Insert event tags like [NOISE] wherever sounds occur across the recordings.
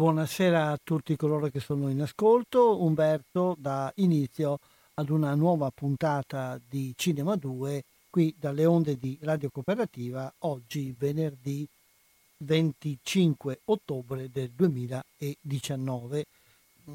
Buonasera a tutti coloro che sono in ascolto. Umberto dà inizio ad una nuova puntata di Cinema 2 qui dalle onde di Radio Cooperativa oggi venerdì 25 ottobre del 2019.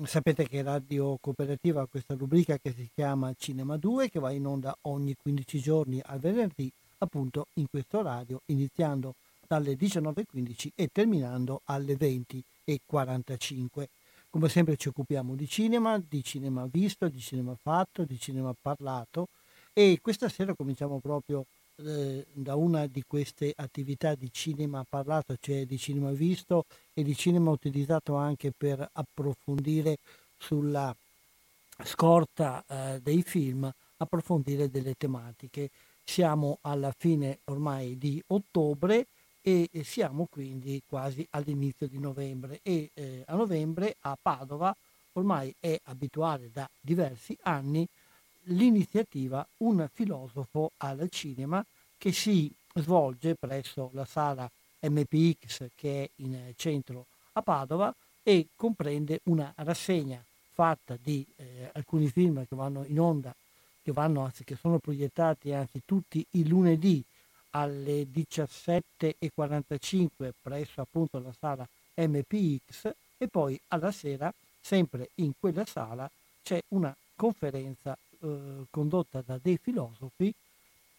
Sapete che Radio Cooperativa ha questa rubrica che si chiama Cinema 2 che va in onda ogni 15 giorni al venerdì appunto in questo orario iniziando dalle 19.15 e terminando alle 20 e 45. Come sempre ci occupiamo di cinema, di cinema visto, di cinema fatto, di cinema parlato e questa sera cominciamo proprio eh, da una di queste attività di cinema parlato, cioè di cinema visto e di cinema utilizzato anche per approfondire sulla scorta eh, dei film, approfondire delle tematiche. Siamo alla fine ormai di ottobre e siamo quindi quasi all'inizio di novembre e eh, a novembre a Padova ormai è abituale da diversi anni l'iniziativa Un filosofo al cinema che si svolge presso la sala MPX che è in centro a Padova e comprende una rassegna fatta di eh, alcuni film che vanno in onda, che, vanno, anzi, che sono proiettati anzi tutti i lunedì alle 17.45 presso appunto la sala MPX e poi alla sera, sempre in quella sala, c'è una conferenza eh, condotta da dei filosofi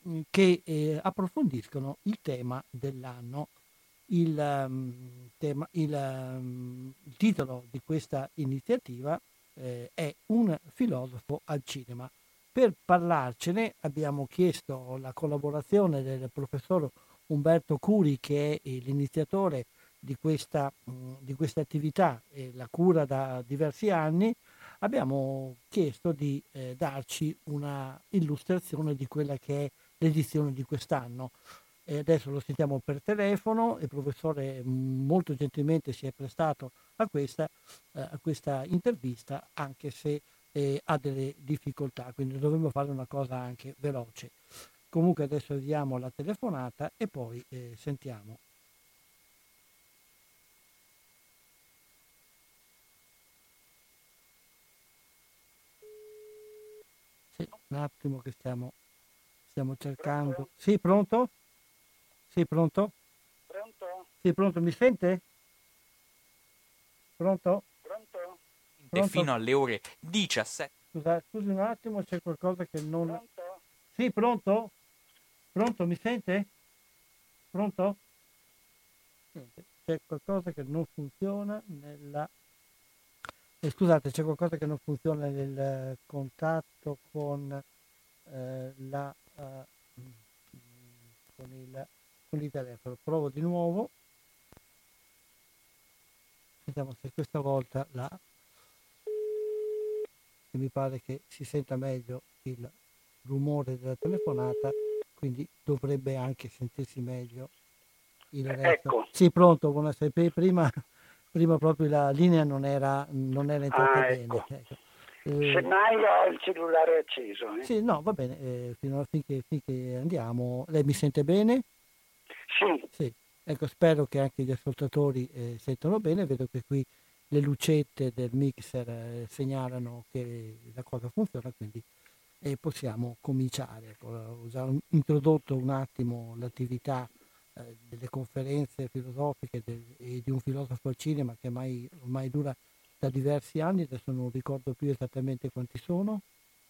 mm, che eh, approfondiscono il tema dell'anno. Il, um, tema, il, um, il, titolo di questa iniziativa eh, è Un filosofo al cinema. Per parlarcene abbiamo chiesto la collaborazione del professor Umberto Curi, che è l'iniziatore di questa, di questa attività e la cura da diversi anni. Abbiamo chiesto di eh, darci una illustrazione di quella che è l'edizione di quest'anno. E adesso lo sentiamo per telefono, il professore molto gentilmente si è prestato a questa, eh, a questa intervista, anche se eh, ha delle difficoltà, quindi dovremmo fare una cosa anche veloce. Comunque adesso diamo la telefonata e poi eh, sentiamo. Sì, un attimo che stiamo, stiamo cercando. Pronto? Sì, pronto? Sì, pronto? Pronto? Sì, pronto, mi sente? Pronto? Pronto? fino alle ore 17. Scusa, scusi un attimo, c'è qualcosa che non... Pronto? Sì, pronto? Pronto, mi sente? Pronto? C'è qualcosa che non funziona nella... Eh, scusate, c'è qualcosa che non funziona nel contatto con eh, la... Uh, con, il, con il telefono. Provo di nuovo. Vediamo se questa volta la e mi pare che si senta meglio il rumore della telefonata, quindi dovrebbe anche sentirsi meglio il resto. Ecco. Sì, pronto, buonasera. Prima, prima proprio la linea non era, non era entrata ah, bene. Ecco. Ecco. Eh, Semmai ho il cellulare acceso. Eh. Sì, no, va bene, eh, fino a, finché, finché, andiamo. Lei mi sente bene? Sì. sì. Ecco, spero che anche gli ascoltatori eh, sentano bene. Vedo che qui le lucette del mixer eh, segnalano che la cosa funziona, quindi eh, possiamo cominciare. Ho già introdotto un attimo l'attività eh, delle conferenze filosofiche del, e di un filosofo al cinema che mai, ormai dura da diversi anni, adesso non ricordo più esattamente quanti sono.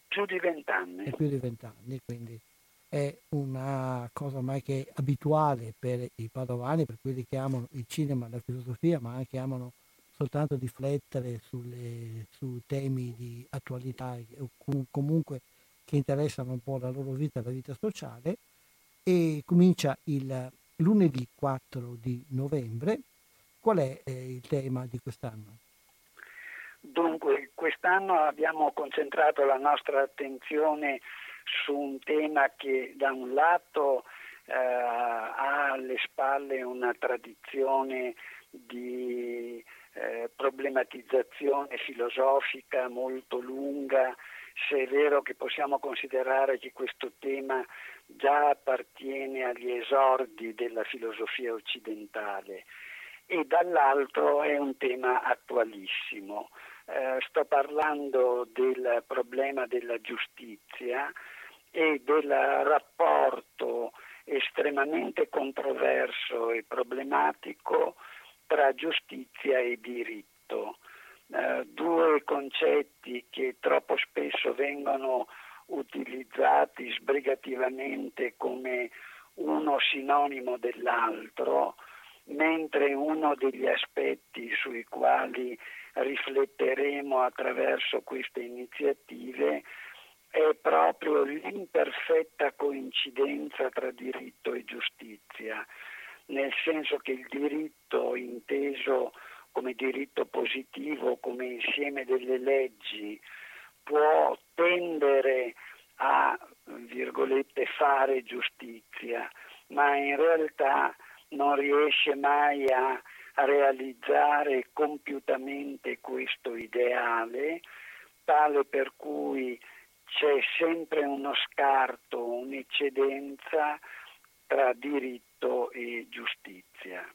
Più di vent'anni. È più di vent'anni, quindi è una cosa ormai che è abituale per i padovani, per quelli che amano il cinema la filosofia, ma anche amano soltanto riflettere sulle, su temi di attualità o comunque che interessano un po' la loro vita e la vita sociale e comincia il lunedì 4 di novembre. Qual è eh, il tema di quest'anno? Dunque, quest'anno abbiamo concentrato la nostra attenzione su un tema che da un lato eh, ha alle spalle una tradizione di eh, problematizzazione filosofica molto lunga, se è vero che possiamo considerare che questo tema già appartiene agli esordi della filosofia occidentale e dall'altro è un tema attualissimo. Eh, sto parlando del problema della giustizia e del rapporto estremamente controverso e problematico tra giustizia e diritto. Eh, due concetti che troppo spesso vengono utilizzati sbrigativamente come uno sinonimo dell'altro, mentre uno degli aspetti sui quali rifletteremo attraverso queste iniziative è proprio l'imperfetta coincidenza tra diritto e giustizia, nel senso che il diritto inteso come diritto positivo, come insieme delle leggi, può tendere a fare giustizia, ma in realtà non riesce mai a realizzare compiutamente questo ideale, tale per cui c'è sempre uno scarto, un'eccedenza tra diritto e giustizia.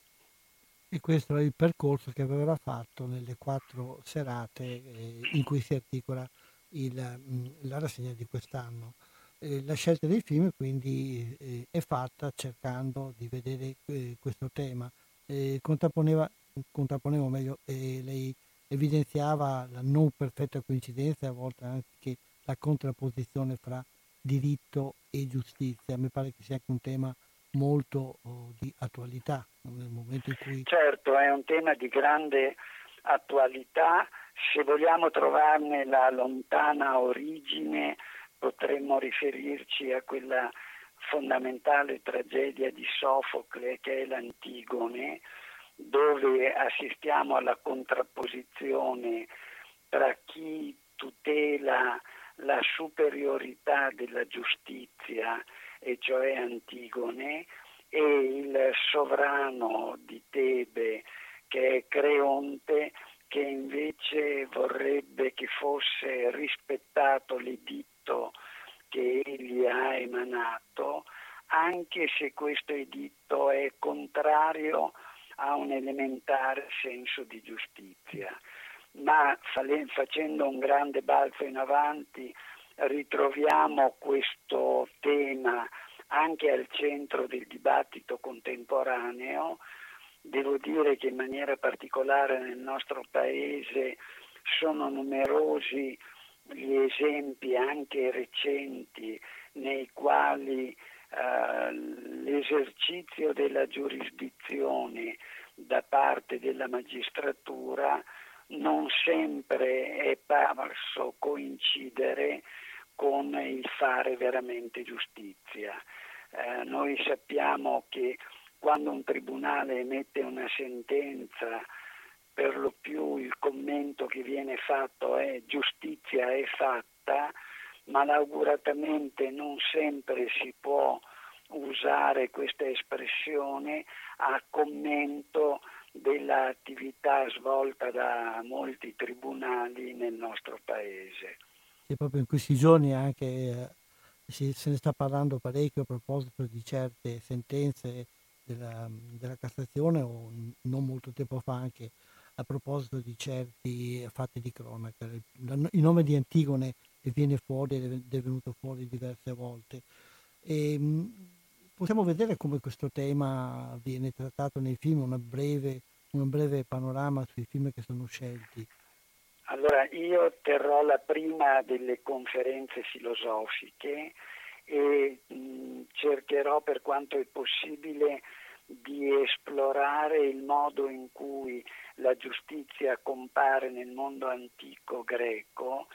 E questo è il percorso che aveva fatto nelle quattro serate eh, in cui si articola il, mm, la rassegna di quest'anno. Eh, la scelta dei film quindi eh, è fatta cercando di vedere questo tema. Contrapponeva, contrapponevo meglio, lei evidenziava la non perfetta coincidenza e a volte anche la contrapposizione fra diritto e giustizia. Mi pare che sia anche un tema molto oh, di attualità nel momento in cui... Certo, è un tema di grande attualità, se vogliamo trovarne la lontana origine potremmo riferirci a quella fondamentale tragedia di Sofocle che è l'Antigone, dove assistiamo alla contrapposizione tra chi tutela la superiorità della giustizia e cioè Antigone, e il sovrano di Tebe che è Creonte, che invece vorrebbe che fosse rispettato l'editto che egli ha emanato, anche se questo editto è contrario a un elementare senso di giustizia. Ma facendo un grande balzo in avanti ritroviamo questo tema anche al centro del dibattito contemporaneo. Devo dire che in maniera particolare nel nostro Paese sono numerosi gli esempi anche recenti nei quali eh, l'esercizio della giurisdizione da parte della magistratura non sempre è parso coincidere con il fare veramente giustizia. Eh, noi sappiamo che quando un tribunale emette una sentenza, per lo più il commento che viene fatto è giustizia è fatta, ma lauguratamente non sempre si può usare questa espressione a commento del dell'attività svolta da molti tribunali nel nostro paese. E proprio in questi giorni anche eh, se ne sta parlando parecchio a proposito di certe sentenze della, della Cassazione o non molto tempo fa anche a proposito di certi fatti di cronaca. Il nome di Antigone viene fuori ed è venuto fuori diverse volte. E, possiamo vedere come questo tema viene trattato nei film, una breve, un breve panorama sui film che sono scelti. Allora, io terrò la prima delle conferenze filosofiche e mh, cercherò per quanto è possibile di esplorare il modo in cui la giustizia compare nel mondo antico greco,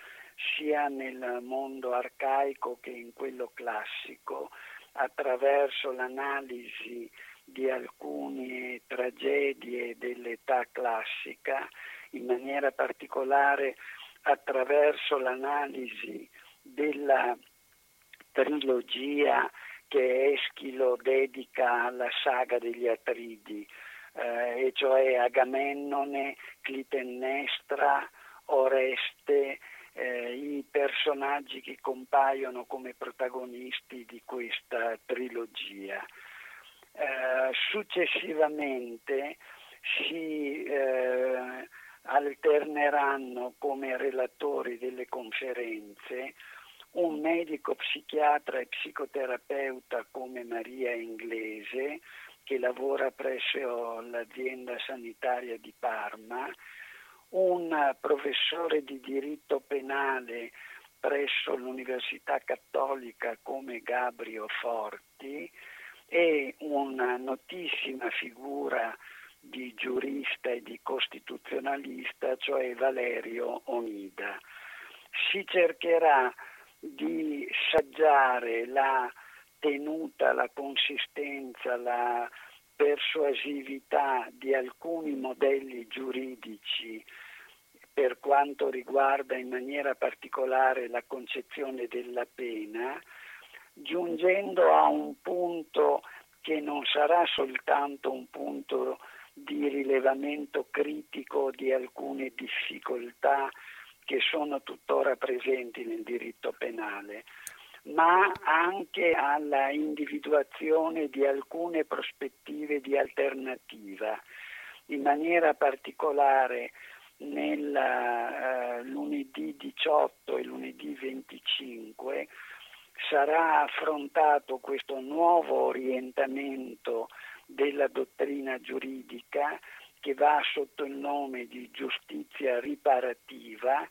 sia nel mondo arcaico che in quello classico, attraverso l'analisi di alcune tragedie dell'età classica, in maniera particolare attraverso l'analisi della trilogia che Eschilo dedica alla saga degli Atridi, eh, e cioè Agamennone, Clitennestra, Oreste, eh, i personaggi che compaiono come protagonisti di questa trilogia. Eh, successivamente si eh, alterneranno come relatori delle conferenze un medico psichiatra e psicoterapeuta come Maria Inglese, che lavora presso l'azienda sanitaria di Parma, un professore di diritto penale presso l'Università Cattolica come Gabrio Forti e una notissima figura di giurista e di costituzionalista, cioè Valerio Onida. Si cercherà di saggiare la tenuta, la consistenza, la persuasività di alcuni modelli giuridici per quanto riguarda in maniera particolare la concezione della pena, giungendo a un punto che non sarà soltanto un punto di rilevamento critico di alcune difficoltà che sono tuttora presenti nel diritto penale, ma anche alla individuazione di alcune prospettive di alternativa. In maniera particolare nel uh, lunedì 18 e lunedì 25 sarà affrontato questo nuovo orientamento della dottrina giuridica che va sotto il nome di giustizia riparativa,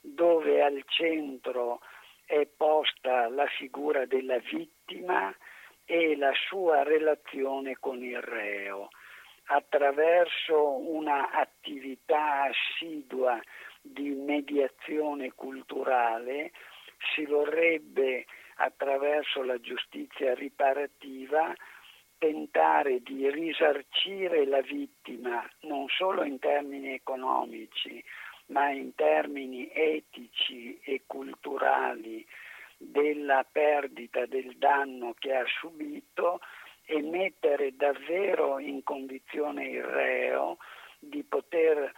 dove al centro è posta la figura della vittima e la sua relazione con il reo. Attraverso un'attività assidua di mediazione culturale si vorrebbe, attraverso la giustizia riparativa, tentare di risarcire la vittima non solo in termini economici, ma in termini etici e culturali della perdita del danno che ha subito e mettere davvero in condizione il reo di poter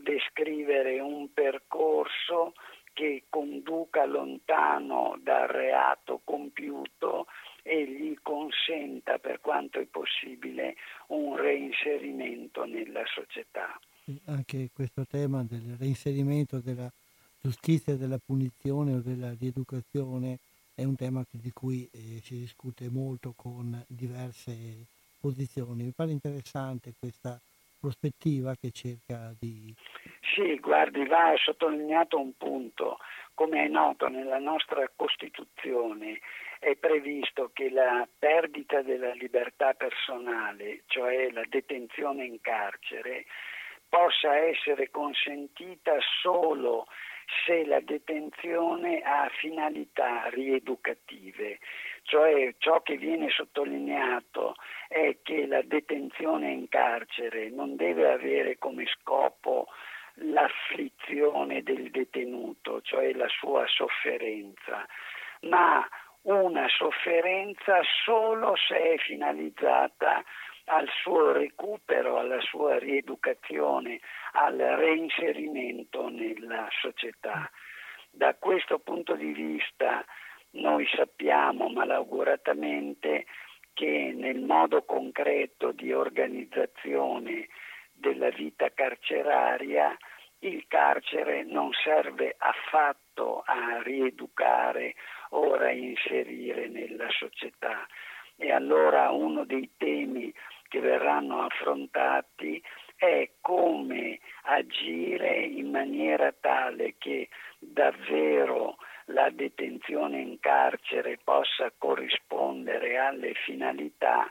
descrivere un percorso che conduca lontano dal reato compiuto e gli consenta per quanto è possibile un reinserimento nella società. Anche questo tema del reinserimento della giustizia, della punizione o della rieducazione è un tema di cui eh, si discute molto con diverse posizioni. Mi pare interessante questa prospettiva che cerca di... Sì, guardi, va sottolineato un punto. Come è noto nella nostra Costituzione è previsto che la perdita della libertà personale, cioè la detenzione in carcere, possa essere consentita solo se la detenzione ha finalità rieducative, cioè ciò che viene sottolineato è che la detenzione in carcere non deve avere come scopo l'afflizione del detenuto, cioè la sua sofferenza, ma una sofferenza solo se è finalizzata al suo recupero, alla sua rieducazione, al reinserimento nella società. Da questo punto di vista noi sappiamo malauguratamente che nel modo concreto di organizzazione della vita carceraria il carcere non serve affatto a rieducare o reinserire nella società. E allora uno dei temi che verranno affrontati è come agire in maniera tale che davvero la detenzione in carcere possa corrispondere alle finalità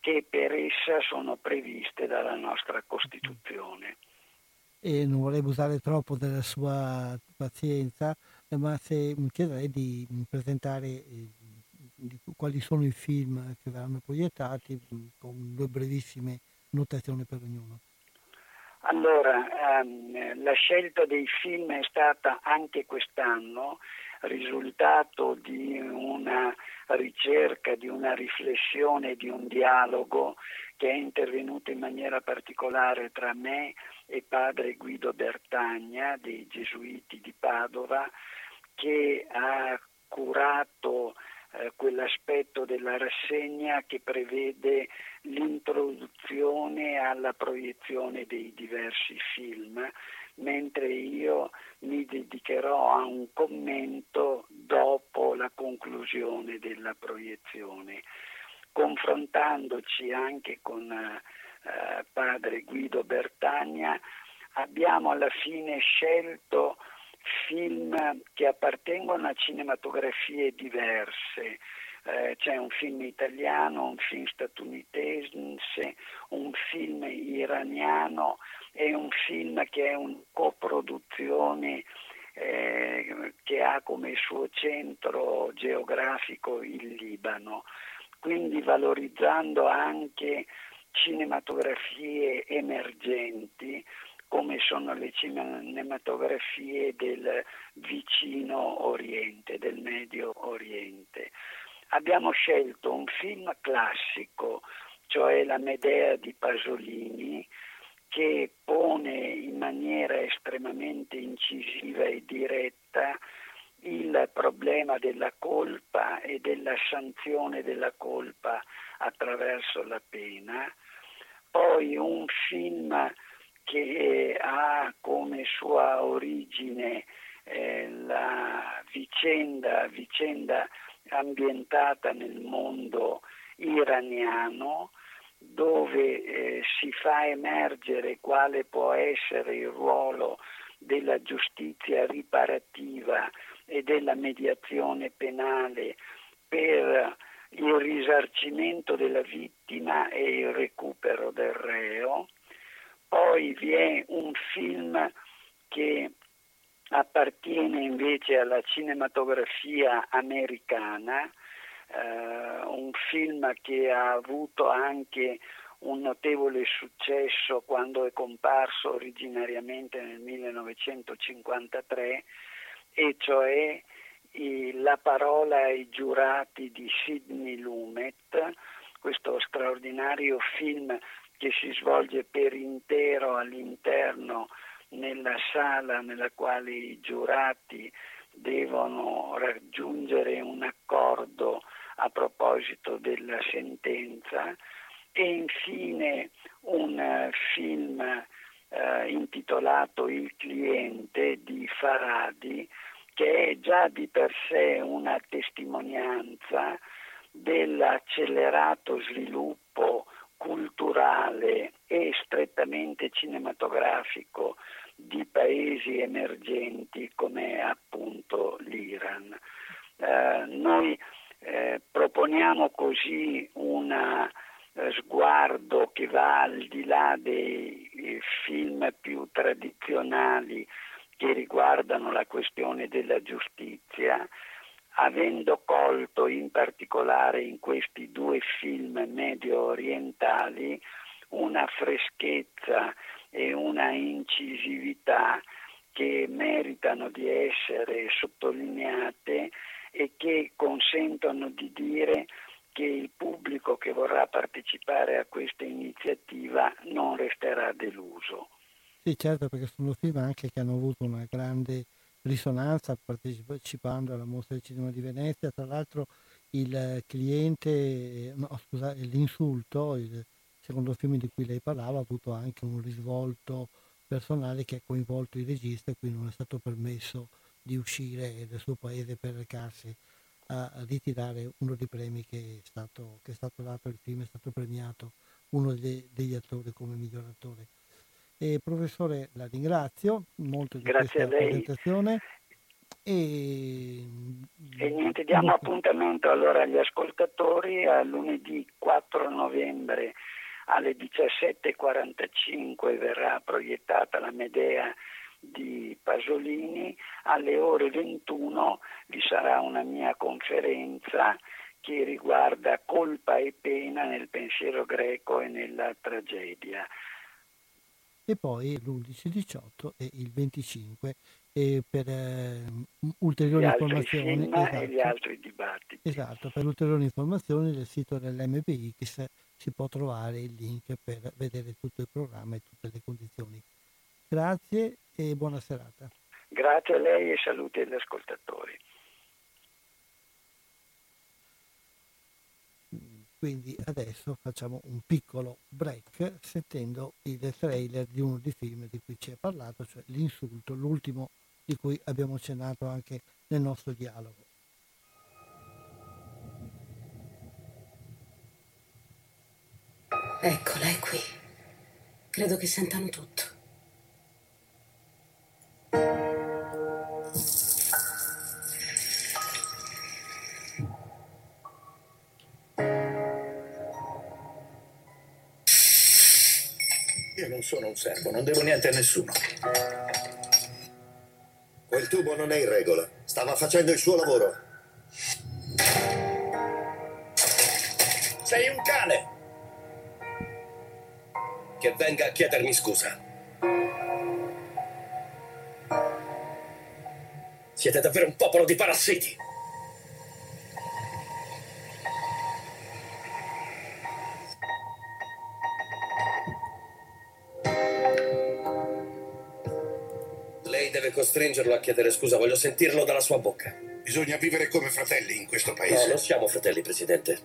che per essa sono previste dalla nostra Costituzione. E non vorrei usare troppo della sua pazienza, ma se mi chiederei di presentare eh, quali sono i film che verranno proiettati con due brevissime notazioni per ognuno. Allora, ehm, la scelta dei film è stata anche quest'anno risultato di una ricerca, di una riflessione, di un dialogo che è intervenuto in maniera particolare tra me e padre Guido Bertagna dei Gesuiti di Padova che ha curato eh, quell'aspetto della rassegna che prevede l'introduzione alla proiezione dei diversi film, mentre io mi dedicherò a un commento dopo la conclusione della proiezione, confrontandoci anche con eh, padre Guido Bertagna, abbiamo alla fine scelto film che appartengono a cinematografie diverse. Eh, c'è un film italiano, un film statunitense, un film iraniano e un film che è una coproduzione eh, che ha come suo centro geografico il Libano. Quindi valorizzando anche cinematografie emergenti come sono le cinematografie del vicino Oriente, del Medio Oriente. Abbiamo scelto un film classico, cioè la Medea di Pasolini, che pone in maniera estremamente incisiva e diretta il problema della colpa e della sanzione della colpa attraverso la pena. Poi un film che ha come sua origine eh, la vicenda, vicenda ambientata nel mondo iraniano dove eh, si fa emergere quale può essere il ruolo della giustizia riparativa e della mediazione penale per il risarcimento della vittima e il recupero del reo poi vi è un film che appartiene invece alla cinematografia americana, eh, un film che ha avuto anche un notevole successo quando è comparso originariamente nel 1953, e cioè La parola ai giurati di Sidney Lumet, questo straordinario film che si svolge per intero all'interno nella sala nella quale i giurati devono raggiungere un accordo a proposito della sentenza e infine un film eh, intitolato Il cliente di Faradi che è già di per sé una testimonianza dell'accelerato sviluppo culturale e strettamente cinematografico di paesi emergenti come appunto l'Iran. Eh, noi eh, proponiamo così un eh, sguardo che va al di là dei film più tradizionali che riguardano la questione della giustizia, avendo colto in particolare in questi due film medio orientali una freschezza e una incisività che meritano di essere sottolineate e che consentono di dire che il pubblico che vorrà partecipare a questa iniziativa non resterà deluso. Sì, certo, perché sono film anche che hanno avuto una grande risonanza partecipando alla mostra del cinema di Venezia. Tra l'altro il cliente, no, scusa, l'insulto, il secondo film di cui lei parlava, ha avuto anche un risvolto personale che ha coinvolto il regista e quindi non è stato permesso di uscire dal suo paese per recarsi a, ritirare uno dei premi che è, stato, che è stato dato al film, è stato premiato uno degli, degli attori come miglior attore. E, professore, la ringrazio molto di Grazie questa presentazione. E... e niente, diamo appuntamento allora agli ascoltatori a lunedì 4 novembre alle 17.45 verrà proiettata la Medea di Pasolini, alle ore 21 vi sarà una mia conferenza che riguarda colpa e pena nel pensiero greco e nella tragedia. E poi l'11, 18 e il 25 e per eh, ulteriori informazioni esatto, gli altri dibattiti. Esatto, per ulteriori informazioni del sito dell'MPX si può trovare il link per vedere tutto il programma e tutte le condizioni. Grazie e buona serata. Grazie a lei e saluti agli ascoltatori. Quindi adesso facciamo un piccolo break sentendo il trailer di uno dei film di cui ci è parlato, cioè L'insulto, l'ultimo di cui abbiamo accennato anche nel nostro dialogo. Eccola, è qui. Credo che sentano tutto. Sono un servo, non devo niente a nessuno. Quel tubo non è in regola. Stava facendo il suo lavoro. Sei un cane! Che venga a chiedermi scusa. Siete davvero un popolo di parassiti. Costringerlo a chiedere scusa, voglio sentirlo dalla sua bocca. Bisogna vivere come fratelli in questo No, paese. non siamo fratelli, Presidente.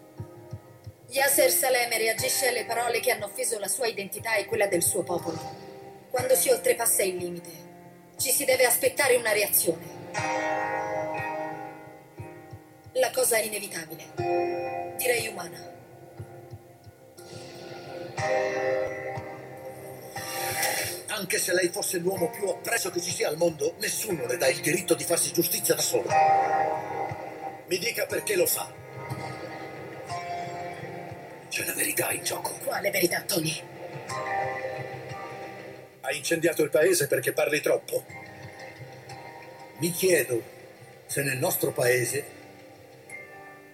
Yasser Saleme reagisce alle parole che hanno offeso la sua identità e quella del suo popolo. Quando si oltrepassa il limite, ci si deve aspettare una reazione. La cosa è inevitabile, direi umana. Anche se lei fosse l'uomo più oppresso che ci sia al mondo, nessuno le dà il diritto di farsi giustizia da solo. Mi dica perché lo fa. C'è la verità in gioco. Quale verità, Tony? Ha incendiato il paese perché parli troppo. Mi chiedo se nel nostro paese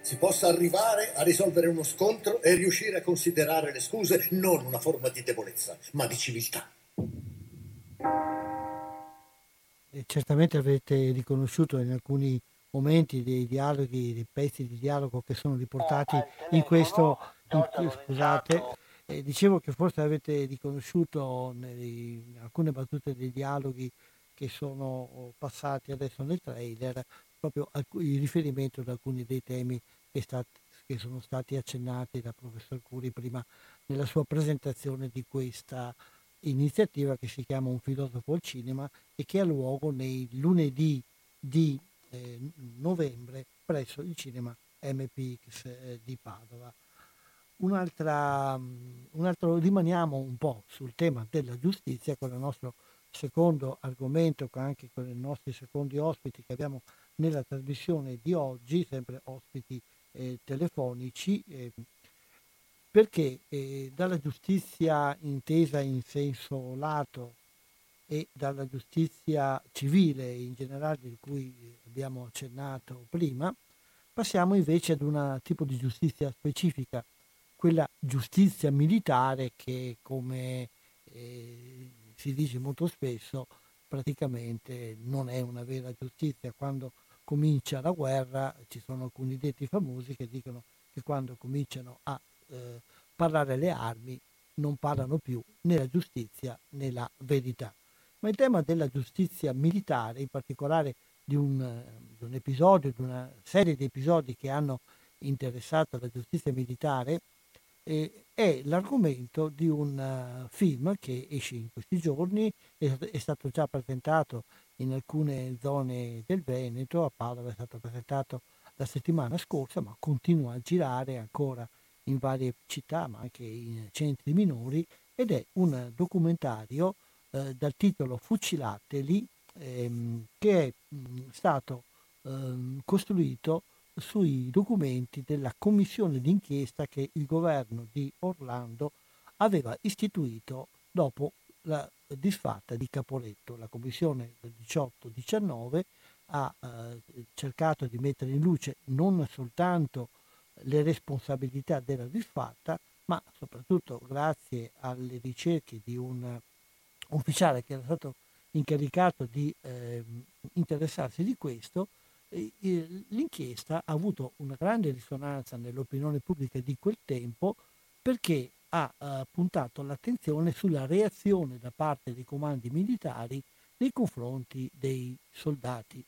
si possa arrivare a risolvere uno scontro e riuscire a considerare le scuse non una forma di debolezza, ma di civiltà. Certamente avete riconosciuto in alcuni momenti dei dialoghi, dei pezzi di dialogo che sono riportati in questo, in, scusate, eh, dicevo che forse avete riconosciuto nei- in alcune battute dei dialoghi che sono passati adesso nel trailer proprio il riferimento ad alcuni dei temi che, stat- che sono stati accennati dal professor Curi prima nella sua presentazione di questa iniziativa che si chiama Un filosofo al cinema e che ha luogo nei lunedì di eh, novembre presso il cinema MPX eh, di Padova. Un'altra, mm, un altro, rimaniamo un po' sul tema della giustizia con il nostro secondo argomento, anche con i nostri secondi ospiti che abbiamo nella trasmissione di oggi, sempre ospiti eh, telefonici, eh, perché eh, dalla giustizia intesa in senso lato e dalla giustizia civile in generale di cui abbiamo accennato prima, passiamo invece ad un tipo di giustizia specifica, quella giustizia militare che come eh, si dice molto spesso praticamente non è una vera giustizia. Quando comincia la guerra ci sono alcuni detti famosi che dicono che quando cominciano a eh, parlare le armi non parlano più né la giustizia né la verità. Ma il tema della giustizia militare, in particolare di un, di un episodio, di una serie di episodi che hanno interessato la giustizia militare, eh, è l'argomento di un uh, film che esce in questi giorni, è, è, stato già presentato in alcune zone del Veneto, a Padova è stato presentato la settimana scorsa, ma continua a girare ancora in varie città, ma anche in centri minori, ed è un documentario eh, dal titolo Fucilateli, ehm, che è mh, stato ehm, costruito sui documenti della commissione d'inchiesta che il governo di Orlando aveva istituito dopo la disfatta di Caporetto. La commissione del 18-19 ha eh, cercato di mettere in luce non soltanto le responsabilità della disfatta, ma soprattutto grazie alle ricerche di un ufficiale che era stato incaricato di eh, interessarsi di questo, l'inchiesta ha avuto una grande risonanza nell'opinione pubblica di quel tempo perché ha eh, puntato l'attenzione sulla reazione da parte dei comandi militari nei confronti dei soldati,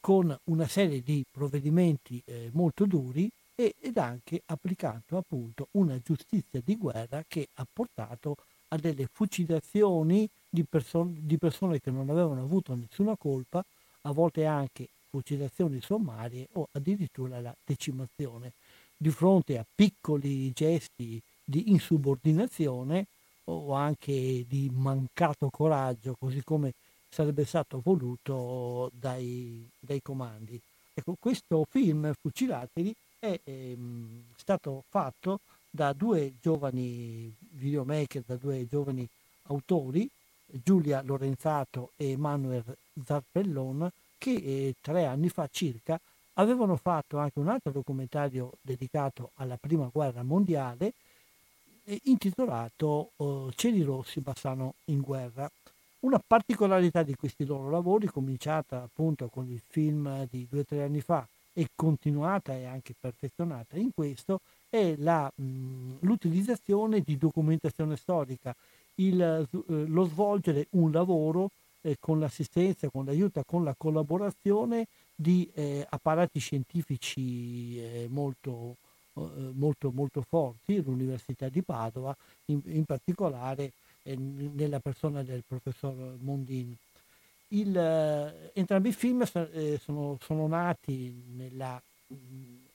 con una serie di provvedimenti eh, molto duri ed anche applicando appunto una giustizia di guerra che ha portato a delle fucilazioni di, perso- di persone che non avevano avuto nessuna colpa, a volte anche fucilazioni sommarie o addirittura la decimazione. Di fronte a piccoli gesti di insubordinazione o anche di mancato coraggio, così come sarebbe stato voluto dai, dai comandi. Ecco, questo film, Fucilateli, è ehm, stato fatto da due giovani videomaker, da due giovani autori, Giulia Lorenzato e Emanuele Zarpellon, che eh, tre anni fa circa avevano fatto anche un altro documentario dedicato alla prima guerra mondiale eh, intitolato eh, Cieli rossi Bassano in guerra. Una particolarità di questi loro lavori, cominciata appunto con il film di due o tre anni fa e continuata e anche perfezionata in questo, è la, mh, l'utilizzazione di documentazione storica, il, eh, lo svolgere un lavoro eh, con l'assistenza, con l'aiuto, con la collaborazione di eh, apparati scientifici eh, molto, eh, molto, molto forti, l'Università di Padova, in, in particolare eh, nella persona del professor Mondin. Il, eh, entrambi i film sono, sono nati nella,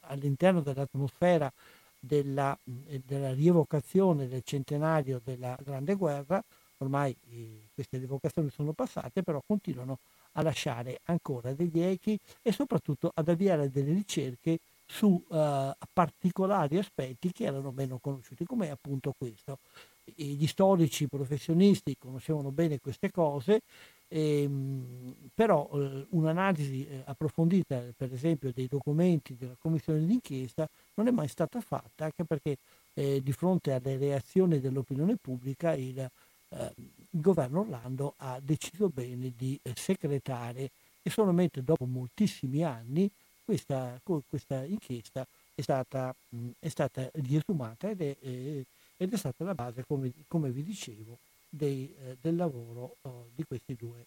all'interno dell'atmosfera della, della rievocazione del centenario della Grande Guerra, ormai eh, queste evocazioni sono passate, però continuano a lasciare ancora degli echi e soprattutto ad avviare delle ricerche su uh, particolari aspetti che erano meno conosciuti, come appunto questo. E gli storici professionisti conoscevano bene queste cose, ehm, però eh, un'analisi eh, approfondita, per esempio, dei documenti della commissione d'inchiesta non è mai stata fatta, anche perché eh, di fronte alle reazioni dell'opinione pubblica il eh, il governo Orlando ha deciso bene di eh, secretare e solamente dopo moltissimi anni questa, questa inchiesta è stata, mh, è stata riesumata ed è, ed è, stata la base, come, come vi dicevo, dei, eh, del lavoro oh, di questi due.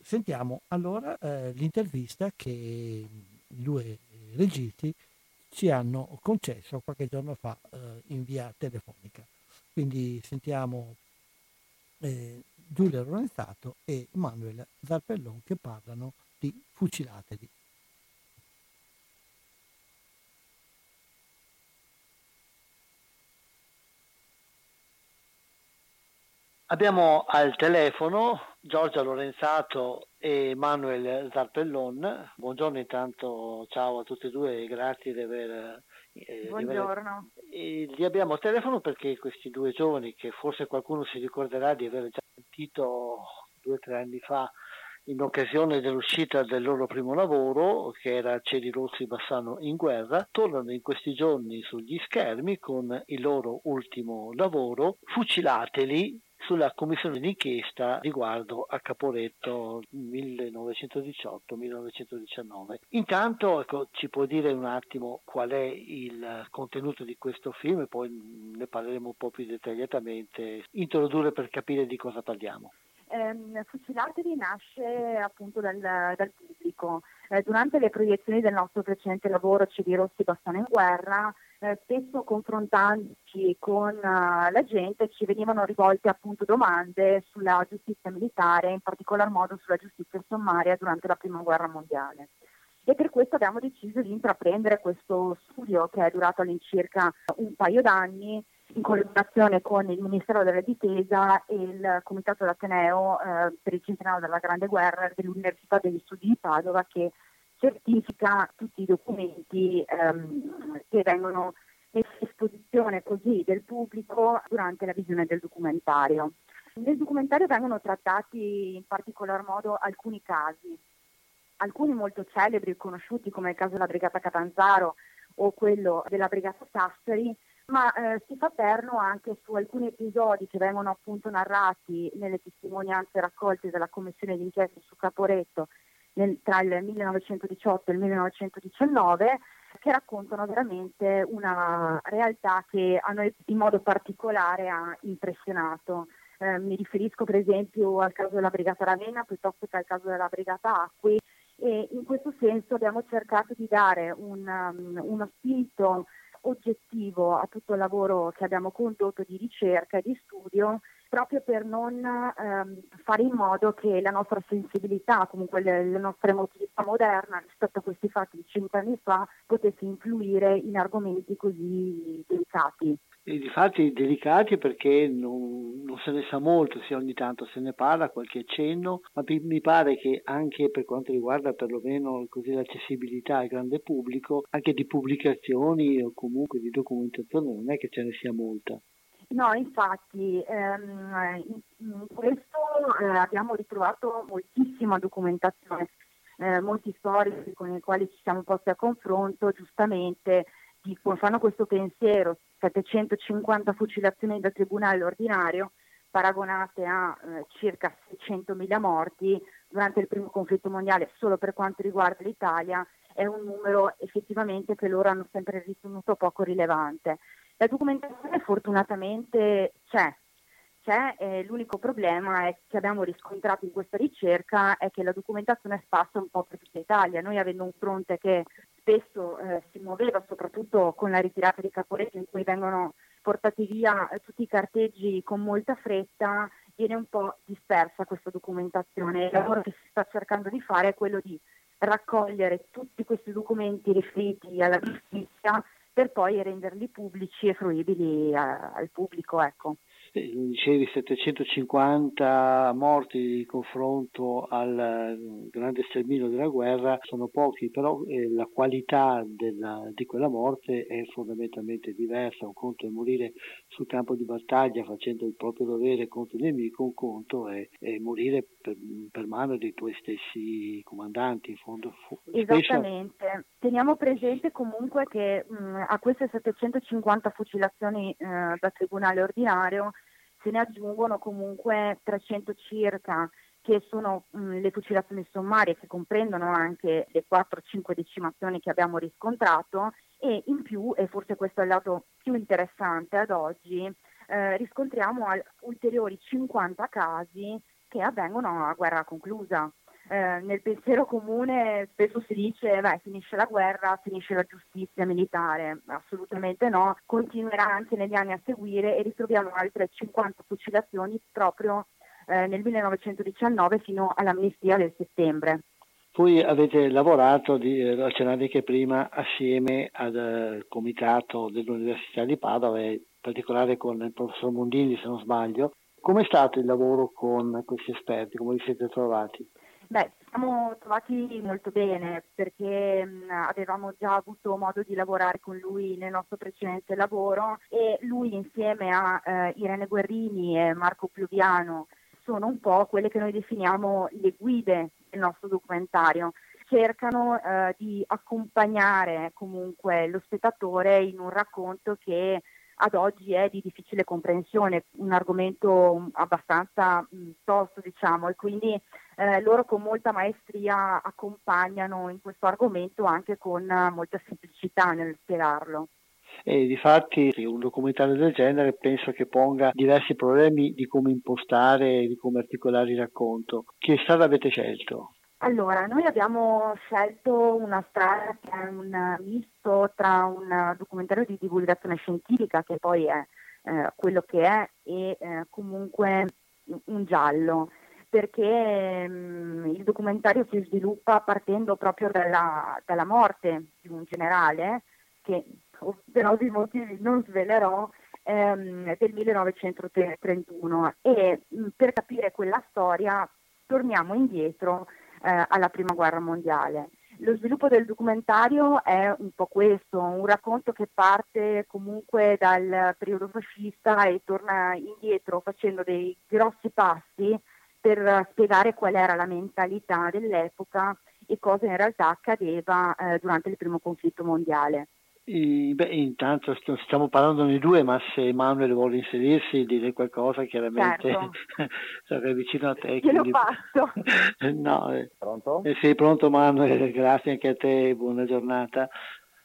Sentiamo allora eh, l'intervista che i due registi ci hanno concesso qualche giorno fa eh, in via telefonica. Quindi sentiamo eh, Giulia Lorenzato e Manuel Zarpellon che parlano di fucilateli. Abbiamo al telefono Giorgia Lorenzato e Manuel Zarpellon. Buongiorno intanto, ciao a tutti e due e grazie di aver eh, Buongiorno. E li abbiamo a telefono perché questi due giovani, che forse qualcuno si ricorderà di aver già sentito due o tre anni fa in occasione dell'uscita del loro primo lavoro, che era Cieli Rossi Bassano in guerra, tornano in questi giorni sugli schermi con il loro ultimo lavoro, Fucilateli, sulla commissione d'inchiesta riguardo a Caporetto 1918-1919. Intanto ecco, ci può dire un attimo qual è il contenuto di questo film e poi ne parleremo un po' più dettagliatamente, introdurre per capire di cosa parliamo. Eh, Fucilatevi nasce appunto dal, dal pubblico. Eh, durante le proiezioni del nostro precedente lavoro Cedi Rossi Bastano in guerra, eh, spesso confrontandoci con uh, la gente ci venivano rivolte appunto domande sulla giustizia militare, in particolar modo sulla giustizia sommaria durante la prima guerra mondiale. E per questo abbiamo deciso di intraprendere questo studio che è durato all'incirca un paio d'anni in collaborazione con il Ministero della Difesa e il Comitato d'Ateneo eh, per il centenario della Grande Guerra dell'Università degli Studi di Padova che certifica tutti i documenti ehm, che vengono messi a disposizione così del pubblico durante la visione del documentario. Nel documentario vengono trattati in particolar modo alcuni casi, alcuni molto celebri e conosciuti come il caso della Brigata Catanzaro o quello della Brigata Sassari, ma eh, si fa perno anche su alcuni episodi che vengono appunto narrati nelle testimonianze raccolte dalla Commissione d'inchiesta su Caporetto nel, tra il 1918 e il 1919 che raccontano veramente una realtà che a noi in modo particolare ha impressionato. Eh, mi riferisco per esempio al caso della Brigata Ravenna piuttosto che al caso della Brigata Acqui e in questo senso abbiamo cercato di dare un, um, uno spirito oggettivo a tutto il lavoro che abbiamo condotto di ricerca e di studio proprio per non ehm, fare in modo che la nostra sensibilità, comunque le, la nostra emotività moderna rispetto a questi fatti di cent'anni fa potesse influire in argomenti così delicati. E di fatti delicati perché non, non, se ne sa molto, se ogni tanto se ne parla, qualche accenno, ma mi pare che anche per quanto riguarda perlomeno così, l'accessibilità al grande pubblico, anche di pubblicazioni o comunque di documentazione non è che ce ne sia molta. No, infatti ehm, in, questo eh, abbiamo ritrovato moltissima documentazione, eh, molti storici con i quali ci siamo posti a confronto, giustamente dicono, fanno questo pensiero, 750 fucilazioni da tribunale ordinario paragonate a eh, circa 600.000 morti durante il primo conflitto mondiale solo per quanto riguarda l'Italia è un numero effettivamente che loro hanno sempre ritenuto poco rilevante. La documentazione fortunatamente c'è, c'è eh, l'unico problema è, che abbiamo riscontrato in questa ricerca è che la documentazione è sparsa un po' per tutta Italia. Noi avendo un fronte che spesso eh, si muoveva soprattutto con la ritirata di Caporetto in cui vengono portati via tutti i carteggi con molta fretta, viene un po' dispersa questa documentazione. Il lavoro che si sta cercando di fare è quello di raccogliere tutti questi documenti riferiti alla giustizia per poi renderli pubblici e fruibili a, al pubblico. Ecco dicevi 750 morti di confronto al eh, grande sterminio della guerra sono pochi, però eh, la qualità della, di quella morte è fondamentalmente diversa. Un conto è morire sul campo di battaglia facendo il proprio dovere contro il nemico, un conto è, è morire per, per, mano dei tuoi stessi comandanti. In fondo, Esattamente. Spesso... Teniamo presente comunque che mh, a queste 750 fucilazioni eh, da tribunale ordinario se ne aggiungono comunque 300 circa che sono mh, le fucilazioni sommarie che comprendono anche le 4-5 decimazioni che abbiamo riscontrato e in più, e forse questo è il lato più interessante ad oggi, eh, riscontriamo al- ulteriori 50 casi che avvengono a guerra conclusa. Eh, nel pensiero comune spesso si dice beh, finisce la guerra, finisce la giustizia militare, assolutamente no, continuerà anche negli anni a seguire e ritroviamo altre 50 fucilazioni proprio eh, nel 1919 fino all'amnistia del settembre. Voi avete lavorato, di, accennavi anche prima, assieme al uh, comitato dell'Università di Padova, in particolare con il professor Mondini se non sbaglio. Com'è stato il lavoro con questi esperti? Come vi siete trovati? Beh, siamo trovati molto bene perché mh, avevamo già avuto modo di lavorare con lui nel nostro precedente lavoro e lui insieme a eh, Irene Guerrini e Marco Pluviano sono un po' quelle che noi definiamo le guide del nostro documentario. Cercano eh, di accompagnare comunque lo spettatore in un racconto che ad oggi è di difficile comprensione, un argomento abbastanza mh, tosto diciamo e quindi eh, loro con molta maestria accompagnano in questo argomento anche con molta semplicità nel spiegarlo. E difatti un documentario del genere penso che ponga diversi problemi di come impostare e di come articolare il racconto. Che strada avete scelto? Allora, noi abbiamo scelto una strada che è un misto tra un documentario di divulgazione scientifica, che poi è eh, quello che è, e eh, comunque un giallo, perché mh, mm, il documentario si sviluppa partendo proprio dalla, dalla morte di un generale, che per ovvi motivi non svelerò, ehm, del 1931 e mh, per capire quella storia torniamo indietro eh, alla Prima Guerra Mondiale. Lo sviluppo del documentario è un po' questo, un racconto che parte comunque dal periodo fascista e torna indietro facendo dei grossi passi per spiegare qual era la mentalità dell'epoca e cosa in realtà accadeva eh, durante il primo conflitto mondiale. I, beh, intanto stiamo parlando noi due, ma se Emanuele vuole inserirsi, dire qualcosa, chiaramente certo. [LAUGHS] sarei vicino a te. Glielo quindi... passo. [LAUGHS] no, eh. Pronto? Eh, sei pronto Manuele, grazie anche a te, buona giornata.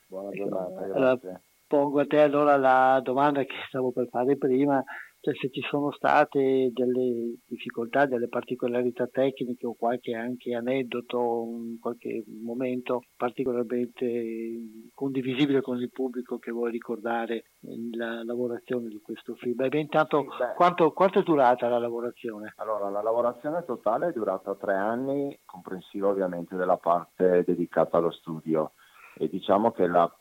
Buona giornata, grazie. Allora, pongo a te allora la domanda che stavo per fare prima, cioè se ci sono state delle difficoltà, delle particolarità tecniche o qualche anche aneddoto, qualche momento particolarmente condivisibile con il pubblico che vuoi ricordare nella lavorazione di questo film. Beh, intanto sì, quanto, quanto, è durata la lavorazione? Allora, la lavorazione totale è durata tre anni, comprensiva ovviamente della parte dedicata allo studio e diciamo che la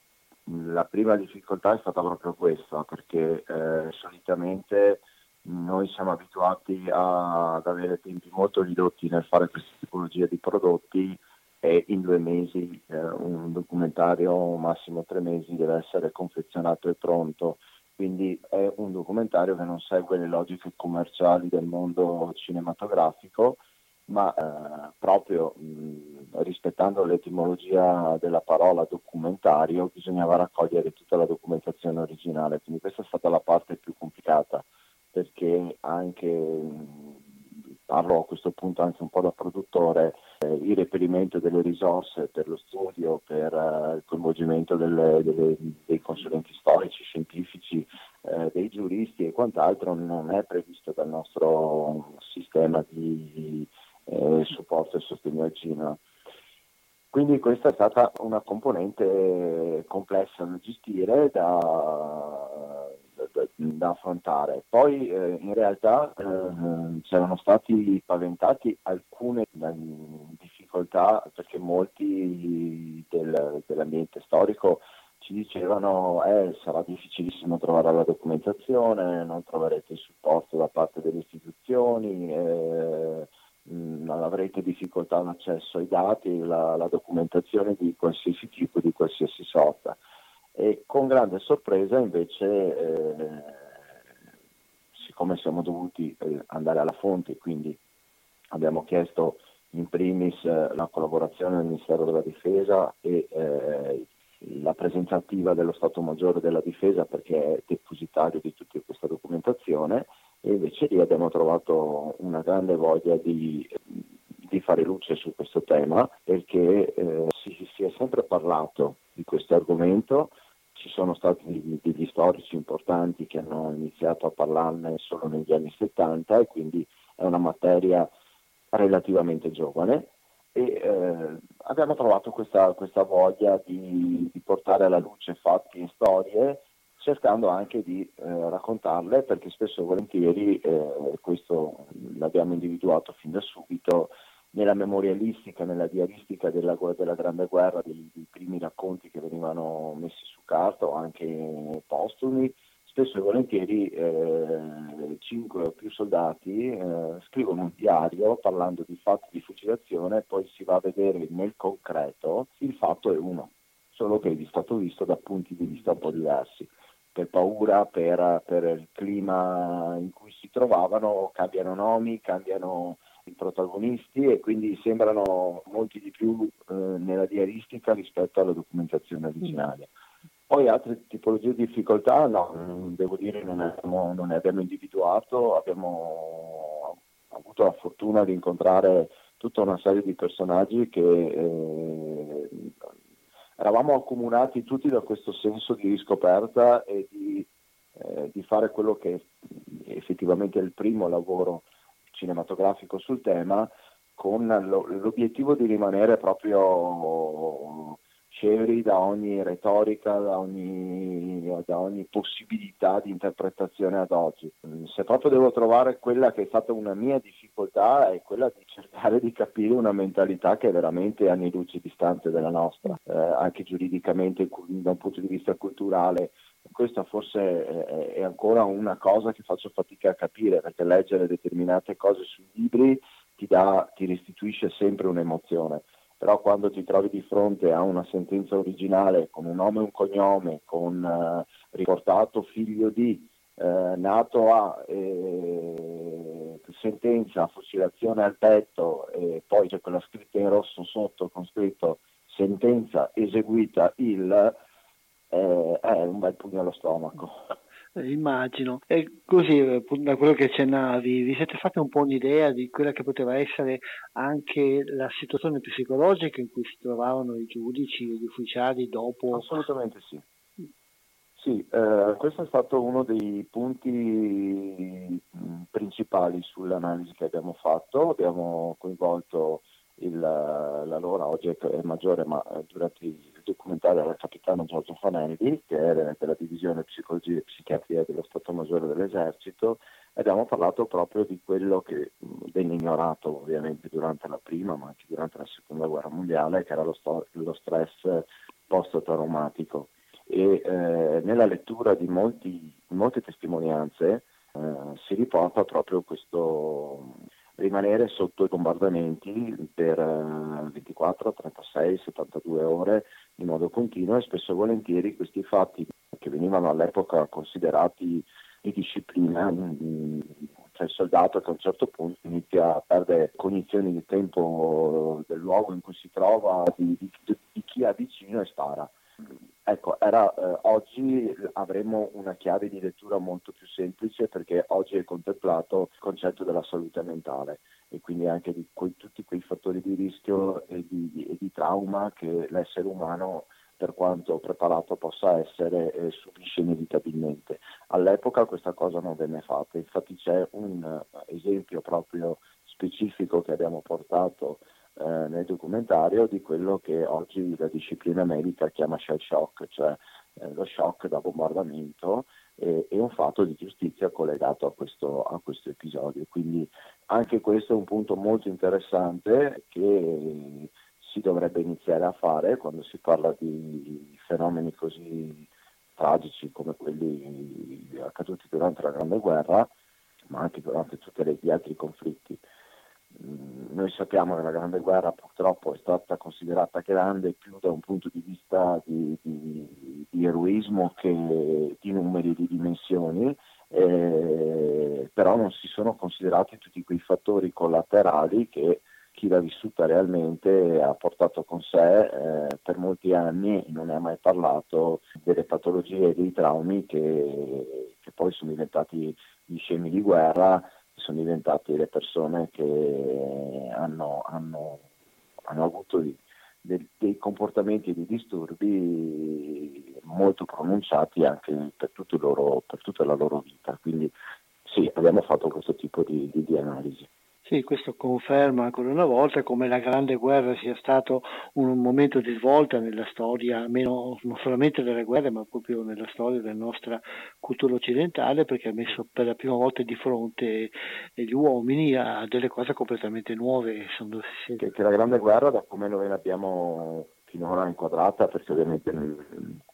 la prima difficoltà è stata proprio questa, perché eh, solitamente noi siamo abituati a, ad avere tempi molto ridotti nel fare questa tipologia di prodotti e in due mesi eh, un documentario, massimo tre mesi, deve essere confezionato e pronto. Quindi è un documentario che non segue le logiche commerciali del mondo cinematografico, ma eh, proprio mh, rispettando l'etimologia della parola documentario bisognava raccogliere tutta la documentazione originale, quindi questa è stata la parte più complicata perché anche, mh, parlo a questo punto anche un po' da produttore, eh, il reperimento delle risorse per lo studio, per eh, il coinvolgimento delle, delle, dei consulenti storici, scientifici, eh, dei giuristi e quant'altro non è previsto dal nostro sistema di eh, supporto e sostegno al cinema. Quindi questa è stata una componente complessa da gestire, da, da, da affrontare. Poi eh, in realtà eh, c'erano stati paventati alcune difficoltà perché molti del, dell'ambiente storico ci dicevano eh, sarà difficilissimo trovare la documentazione, non troverete il supporto da parte delle istituzioni. Eh, mh, avrete difficoltà all'accesso ai dati, la, la documentazione di qualsiasi tipo, di qualsiasi sorta. E con grande sorpresa invece, eh, siccome siamo dovuti eh, andare alla fonte, quindi abbiamo chiesto in primis eh, la collaborazione del Ministero della Difesa e eh, la presenza attiva dello Stato Maggiore della Difesa perché è depositario di tutta questa documentazione e invece lì abbiamo trovato una grande voglia di, di fare luce su questo tema perché eh, si, si, è sempre parlato di questo argomento, ci sono stati degli storici importanti che hanno iniziato a parlarne solo negli anni 70 e quindi è una materia relativamente giovane. E eh, abbiamo trovato questa, questa voglia di, di, portare alla luce fatti e storie cercando anche di eh, raccontarle perché spesso e volentieri, eh, questo l'abbiamo individuato fin da subito, nella memorialistica, nella diaristica della, della Grande Guerra, dei, dei, primi racconti che venivano messi su carta o anche postumi, spesso e volentieri eh, cinque o più soldati eh, scrivono un diario parlando di fatti di fucilazione e poi si va a vedere nel concreto il fatto è uno, solo che è stato visto da punti di vista un po' diversi per paura, per, per, il clima in cui si trovavano, cambiano nomi, cambiano i protagonisti e quindi sembrano molti di più eh, nella diaristica rispetto alla documentazione originaria. Poi altre tipologie di difficoltà, no, devo dire non, abbiamo, non ne abbiamo individuato, abbiamo avuto la fortuna di incontrare tutta una serie di personaggi che eh, eravamo accomunati tutti da questo senso di riscoperta e di, eh, di fare quello che effettivamente è il primo lavoro cinematografico sul tema, con lo, l'obiettivo di rimanere proprio scevri da ogni retorica, da ogni, da ogni, possibilità di interpretazione ad oggi. Se proprio devo trovare quella che è stata una mia difficoltà è quella di cercare di capire una mentalità che è veramente anni luce distante dalla nostra, eh, anche giuridicamente da un punto di vista culturale. Questa forse è ancora una cosa che faccio fatica a capire perché leggere determinate cose sui libri ti, dà, ti restituisce sempre un'emozione però quando ti trovi di fronte a una sentenza originale con un nome e un cognome, con eh, riportato figlio di, eh, nato a eh, sentenza, fucilazione al petto e poi c'è quella scritta in rosso sotto con scritto sentenza eseguita il, eh, è un bel pugno allo stomaco immagino. E così, eh, da quello che accennavi, vi siete fatti un po' un'idea di quella che poteva essere anche la situazione psicologica in cui si trovavano i giudici e gli ufficiali dopo? Assolutamente sì. Sì, eh, questo è stato uno dei punti mm, principali sull'analisi che abbiamo fatto. Abbiamo coinvolto il, l'allora oggi è maggiore, ma eh, durante il documentario il capitano Giorgio Fanelli, che era della divisione psicologia e psichiatria dello Stato Maggiore dell'Esercito, e abbiamo parlato proprio di quello che venne ignorato ovviamente durante la prima, ma anche durante la seconda guerra mondiale, che era lo, sto- lo stress post-traumatico. E eh, nella lettura di molti, molte testimonianze eh, si riporta proprio questo rimanere sotto i bombardamenti per 24, 36, 72 ore in modo continuo e spesso e volentieri questi fatti che venivano all'epoca considerati di disciplina, mm, cioè il soldato che a un certo punto inizia a perdere cognizione di tempo del luogo in cui si trova, di, di, di chi ha vicino e spara. Ecco, era, eh, oggi avremo una chiave di lettura molto più semplice perché oggi è contemplato il concetto della salute mentale e quindi anche di quei, tutti quei fattori di rischio e di, e di, trauma che l'essere umano, per quanto preparato possa essere, eh, subisce inevitabilmente. All'epoca questa cosa non venne fatta, infatti c'è un eh, esempio proprio specifico che abbiamo portato eh, nel documentario di quello che oggi la disciplina medica chiama shell shock, cioè eh, lo shock da bombardamento e, e, un fatto di giustizia collegato a questo, a questo, episodio. Quindi anche questo è un punto molto interessante che si dovrebbe iniziare a fare quando si parla di fenomeni così tragici come quelli accaduti durante la Grande Guerra, ma anche durante tutti gli altri conflitti. Noi sappiamo che la Grande Guerra purtroppo è stata considerata grande più da un punto di vista di, di, di eroismo che di numeri e di dimensioni, eh, però non si sono considerati tutti quei fattori collaterali che chi l'ha vissuta realmente ha portato con sé eh, per molti anni e non ne ha mai parlato delle patologie e dei traumi che, che poi sono diventati gli scemi di guerra sono diventati le persone che hanno, hanno, hanno avuto dei, dei, comportamenti dei disturbi molto pronunciati anche per, loro, per, tutta la loro vita. Quindi sì, abbiamo fatto questo tipo di, di, di analisi. Sì, questo conferma ancora una volta come la Grande Guerra sia stato un momento di svolta nella storia, almeno non solamente delle guerre, ma proprio nella storia della nostra cultura occidentale, perché ha messo per la prima volta di fronte gli uomini a delle cose completamente nuove. Che, che la Grande Guerra, da come noi l'abbiamo finora inquadrata, perché ovviamente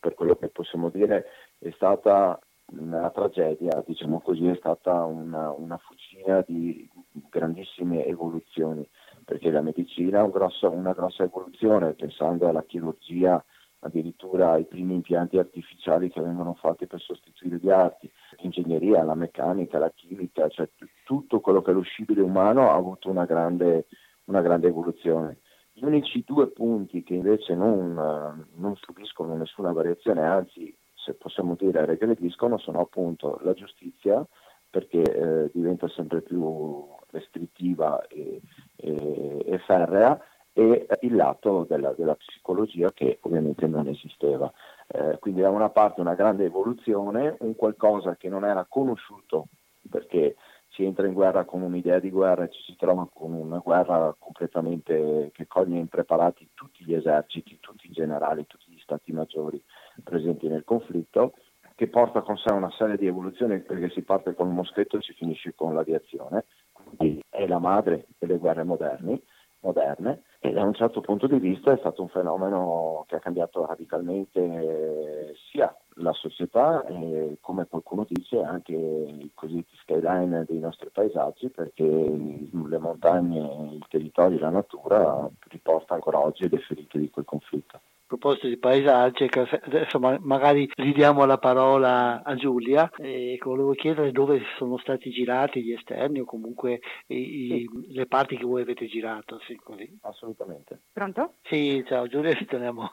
per quello che possiamo dire è stata una tragedia, diciamo così, è stata una, una fucina di grandissime evoluzioni, perché la medicina ha un una grossa evoluzione, pensando alla chirurgia, addirittura ai primi impianti artificiali che vengono fatti per sostituire gli arti, l'ingegneria, la meccanica, la chimica, cioè t- tutto quello che è lo scibile umano ha avuto una grande, una grande evoluzione. Gli unici due punti che invece non, non subiscono nessuna variazione, anzi se possiamo dire regrediscono, sono appunto la giustizia perché eh, diventa sempre più restrittiva e, e, e ferrea e il lato della, della, psicologia che ovviamente non esisteva. Eh, quindi da una parte una grande evoluzione, un qualcosa che non era conosciuto perché si entra in guerra con un'idea di guerra e ci si trova con una guerra completamente che coglie impreparati tutti gli eserciti, tutti i generali, tutti gli stati maggiori presenti nel conflitto che porta con sé una serie di evoluzioni perché si parte con il moschetto e si finisce con l'aviazione, quindi è la madre delle guerre moderni, moderne e da un certo punto di vista è stato un fenomeno che ha cambiato radicalmente sia la società e come qualcuno dice anche i cosiddetti skyline dei nostri paesaggi perché le montagne, il territorio la natura riporta ancora oggi le ferite di quel conflitto proposito di paesaggi, adesso magari ridiamo la parola a Giulia e volevo chiedere dove sono stati girati gli esterni o comunque i, sì. le parti che voi avete girato. Sì, così. Assolutamente. Pronto? Sì, ciao Giulia, ritorniamo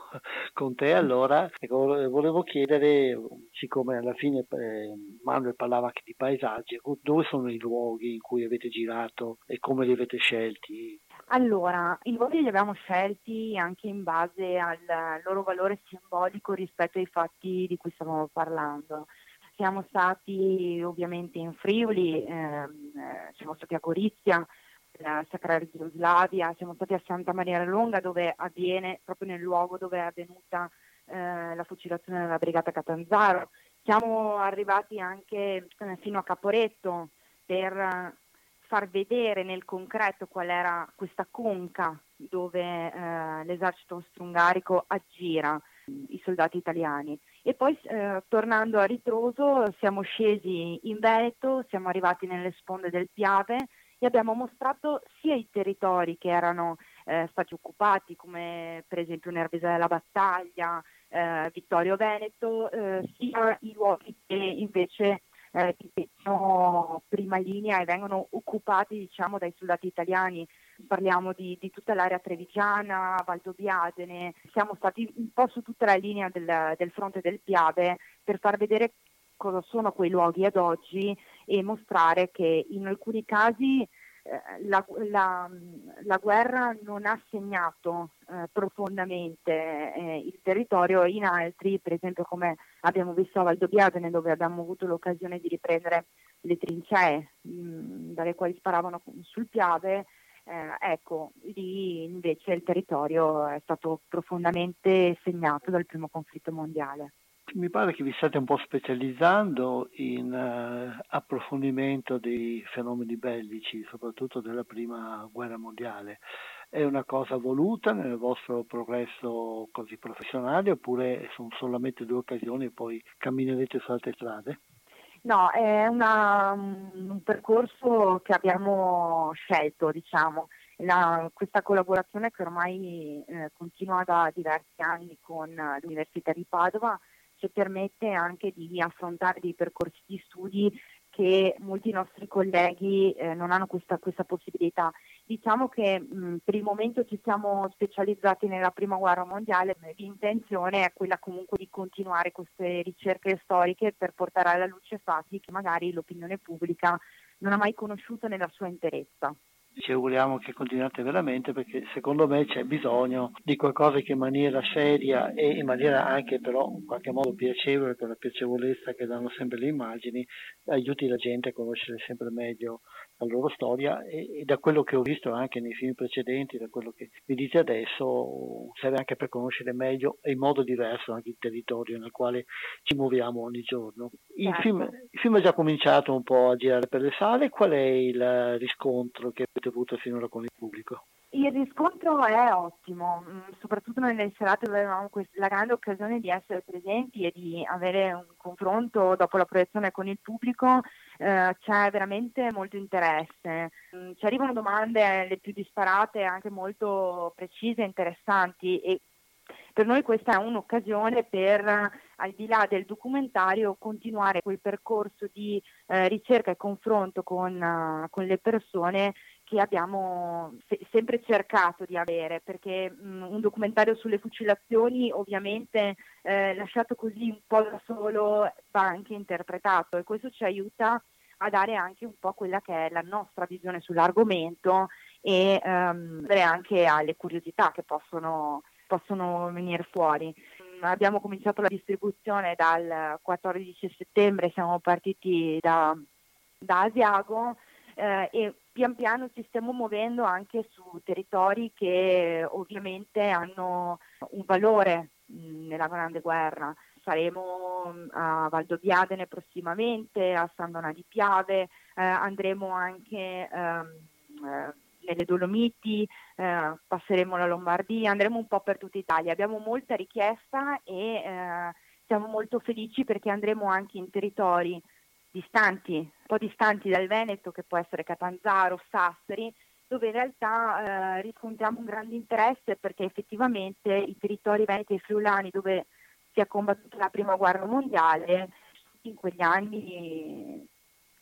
con te. Allora, ecco, volevo chiedere, siccome alla fine eh, Manuel parlava anche di paesaggi, dove sono i luoghi in cui avete girato e come li avete scelti? Allora, i luoghi li abbiamo scelti anche in base al loro valore simbolico rispetto ai fatti di cui stavamo parlando. Siamo stati ovviamente in Friuli, ehm, eh, siamo stati a Gorizia, la Sacra Jugoslavia, siamo stati a Santa Maria la Longa dove avviene, proprio nel luogo dove è avvenuta eh, la fucilazione della brigata Catanzaro. Siamo arrivati anche eh, fino a Caporetto per far vedere nel concreto qual era questa conca dove eh, l'esercito austro-ungarico aggira i soldati italiani. E poi eh, tornando a ritroso siamo scesi in Veneto, siamo arrivati nelle sponde del Piave e abbiamo mostrato sia i territori che erano eh, stati occupati, come per esempio Nervesa della Battaglia, eh, Vittorio Veneto, eh, sia i luoghi che invece eh, che sono prima linea e vengono occupati diciamo, dai soldati italiani. Parliamo di, di tutta l'area trevigiana, Valdobbiadene, siamo stati un po' su tutta la linea del, del fronte del Piave per far vedere cosa sono quei luoghi ad oggi e mostrare che in alcuni casi la, la, la, guerra non ha segnato eh, profondamente eh, il territorio, in altri, per esempio come abbiamo visto a Valdobbiadene dove abbiamo avuto l'occasione di riprendere le trincee mh, mm, dalle quali sparavano sul Piave, eh, ecco, lì invece il territorio è stato profondamente segnato dal primo conflitto mondiale. Mi pare che vi state un po' specializzando in uh, approfondimento dei fenomeni bellici, soprattutto della prima guerra mondiale. È una cosa voluta nel vostro progresso così professionale oppure sono solamente due occasioni e poi camminerete su altre strade? No, è una, un percorso che abbiamo scelto, diciamo. La, questa collaborazione che ormai eh, continua da diversi anni con l'Università di Padova ci permette anche di affrontare dei percorsi di studi che molti nostri colleghi eh, non hanno questa, questa, possibilità. Diciamo che mh, per il momento ci siamo specializzati nella prima guerra mondiale, l'intenzione è quella comunque di continuare queste ricerche storiche per portare alla luce fatti che magari l'opinione pubblica non ha mai conosciuto nella sua interezza ci auguriamo che continuate veramente perché secondo me c'è bisogno di qualcosa che in maniera seria e in maniera anche però in qualche modo piacevole per la piacevolezza che danno sempre le immagini aiuti la gente a conoscere sempre meglio la loro storia e, e da quello che ho visto anche nei film precedenti da quello che vi dite adesso serve anche per conoscere meglio e in modo diverso anche il territorio nel quale ci muoviamo ogni giorno il, certo. film, il film è già cominciato un po' a girare per le sale qual è il riscontro che avete avuto finora con il pubblico? Il riscontro è ottimo, mm, soprattutto nelle serate dove avevamo la grande occasione di essere presenti e di avere un confronto dopo la proiezione con il pubblico, eh, c'è veramente molto interesse. Mm, ci arrivano domande le più disparate, anche molto precise e interessanti e per noi questa è un'occasione per, al di là del documentario, continuare quel percorso di eh, ricerca e confronto con, uh, con le persone che abbiamo se- sempre cercato di avere, perché mh, un documentario sulle fucilazioni ovviamente eh, lasciato così un po' da solo va anche interpretato e questo ci aiuta a dare anche un po' quella che è la nostra visione sull'argomento e um, anche alle curiosità che possono, possono venire fuori. Abbiamo cominciato la distribuzione dal 14 settembre, siamo partiti da, da Asiago eh, e pian piano ci stiamo muovendo anche su territori che ovviamente hanno un valore mh, nella Grande Guerra. Saremo a Valdobbiadene prossimamente, a San Donà di Piave, eh, andremo anche ehm, eh, nelle Dolomiti, eh, passeremo la Lombardia, andremo un po' per tutta Italia. Abbiamo molta richiesta e eh, siamo molto felici perché andremo anche in territori distanti, un po' distanti dal Veneto, che può essere Catanzaro, Sassari, dove in realtà eh, riscontriamo un grande interesse perché effettivamente i territori veneti e friulani dove si è combattuta la prima guerra mondiale, in quegli anni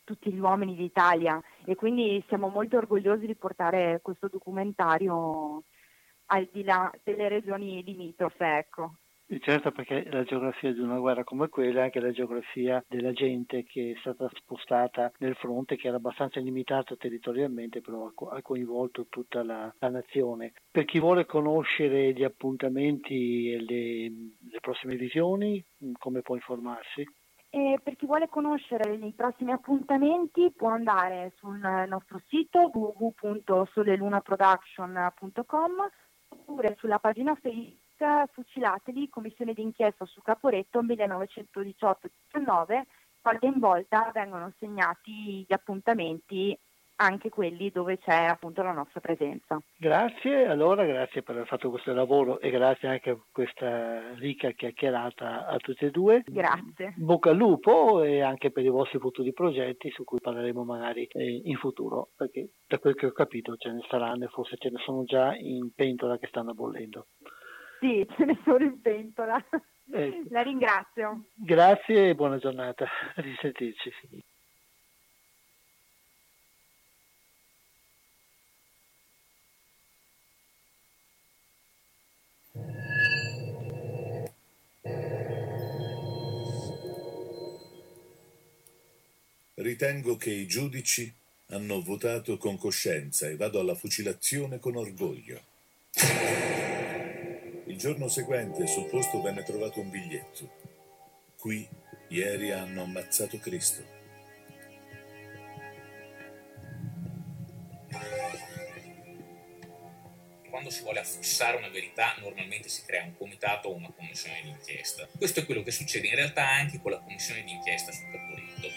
tutti gli uomini d'Italia e quindi siamo molto orgogliosi di portare questo documentario al di là delle regioni limitrofe. Ecco. Certo, perché la geografia di una guerra come quella è anche la geografia della gente che è stata spostata nel fronte, che era abbastanza limitata territorialmente, però ha coinvolto tutta la, la nazione. Per chi vuole conoscere gli appuntamenti e le, le prossime visioni, come può informarsi? E per chi vuole conoscere i prossimi appuntamenti può andare sul nostro sito www.solelunaproduction.com oppure sulla pagina Facebook Fucilateli, commissione d'inchiesta su Caporetto 1918-19, volta in volta vengono segnati gli appuntamenti anche quelli dove c'è appunto la nostra presenza. Grazie, allora grazie per aver fatto questo lavoro e grazie anche per questa ricca chiacchierata a tutti e due. Grazie. Bocca al lupo e anche per i vostri futuri progetti su cui parleremo magari eh, in futuro, perché da quel che ho capito ce ne saranno e forse ce ne sono già in pentola che stanno bollendo. Sì, ce ne sono in pentola. Ecco. La ringrazio. Grazie e buona giornata. A risentirci. Ritengo che i giudici hanno votato con coscienza e vado alla fucilazione con orgoglio. Il giorno seguente sul posto venne trovato un biglietto. Qui ieri hanno ammazzato Cristo. Quando si vuole affossare una verità, normalmente si crea un comitato o una commissione d'inchiesta. Questo è quello che succede in realtà anche con la commissione d'inchiesta sul Caporetto.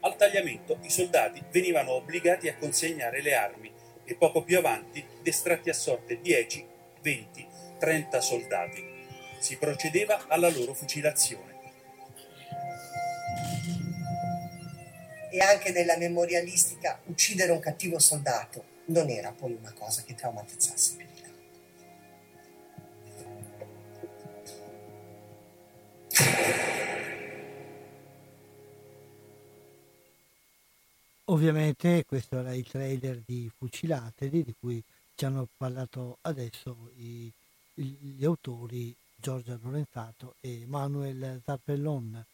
Al tagliamento i soldati venivano obbligati a consegnare le armi e poco più avanti destratti a sorte 10, 20, 30 soldati. Si procedeva alla loro fucilazione. E anche nella memorialistica uccidere un cattivo soldato non era poi una cosa che traumatizzasse più Ovviamente questo era il trailer di Fucilateli di cui ci hanno parlato adesso i, gli autori Giorgia Lorenzato e Manuel Zarpellon.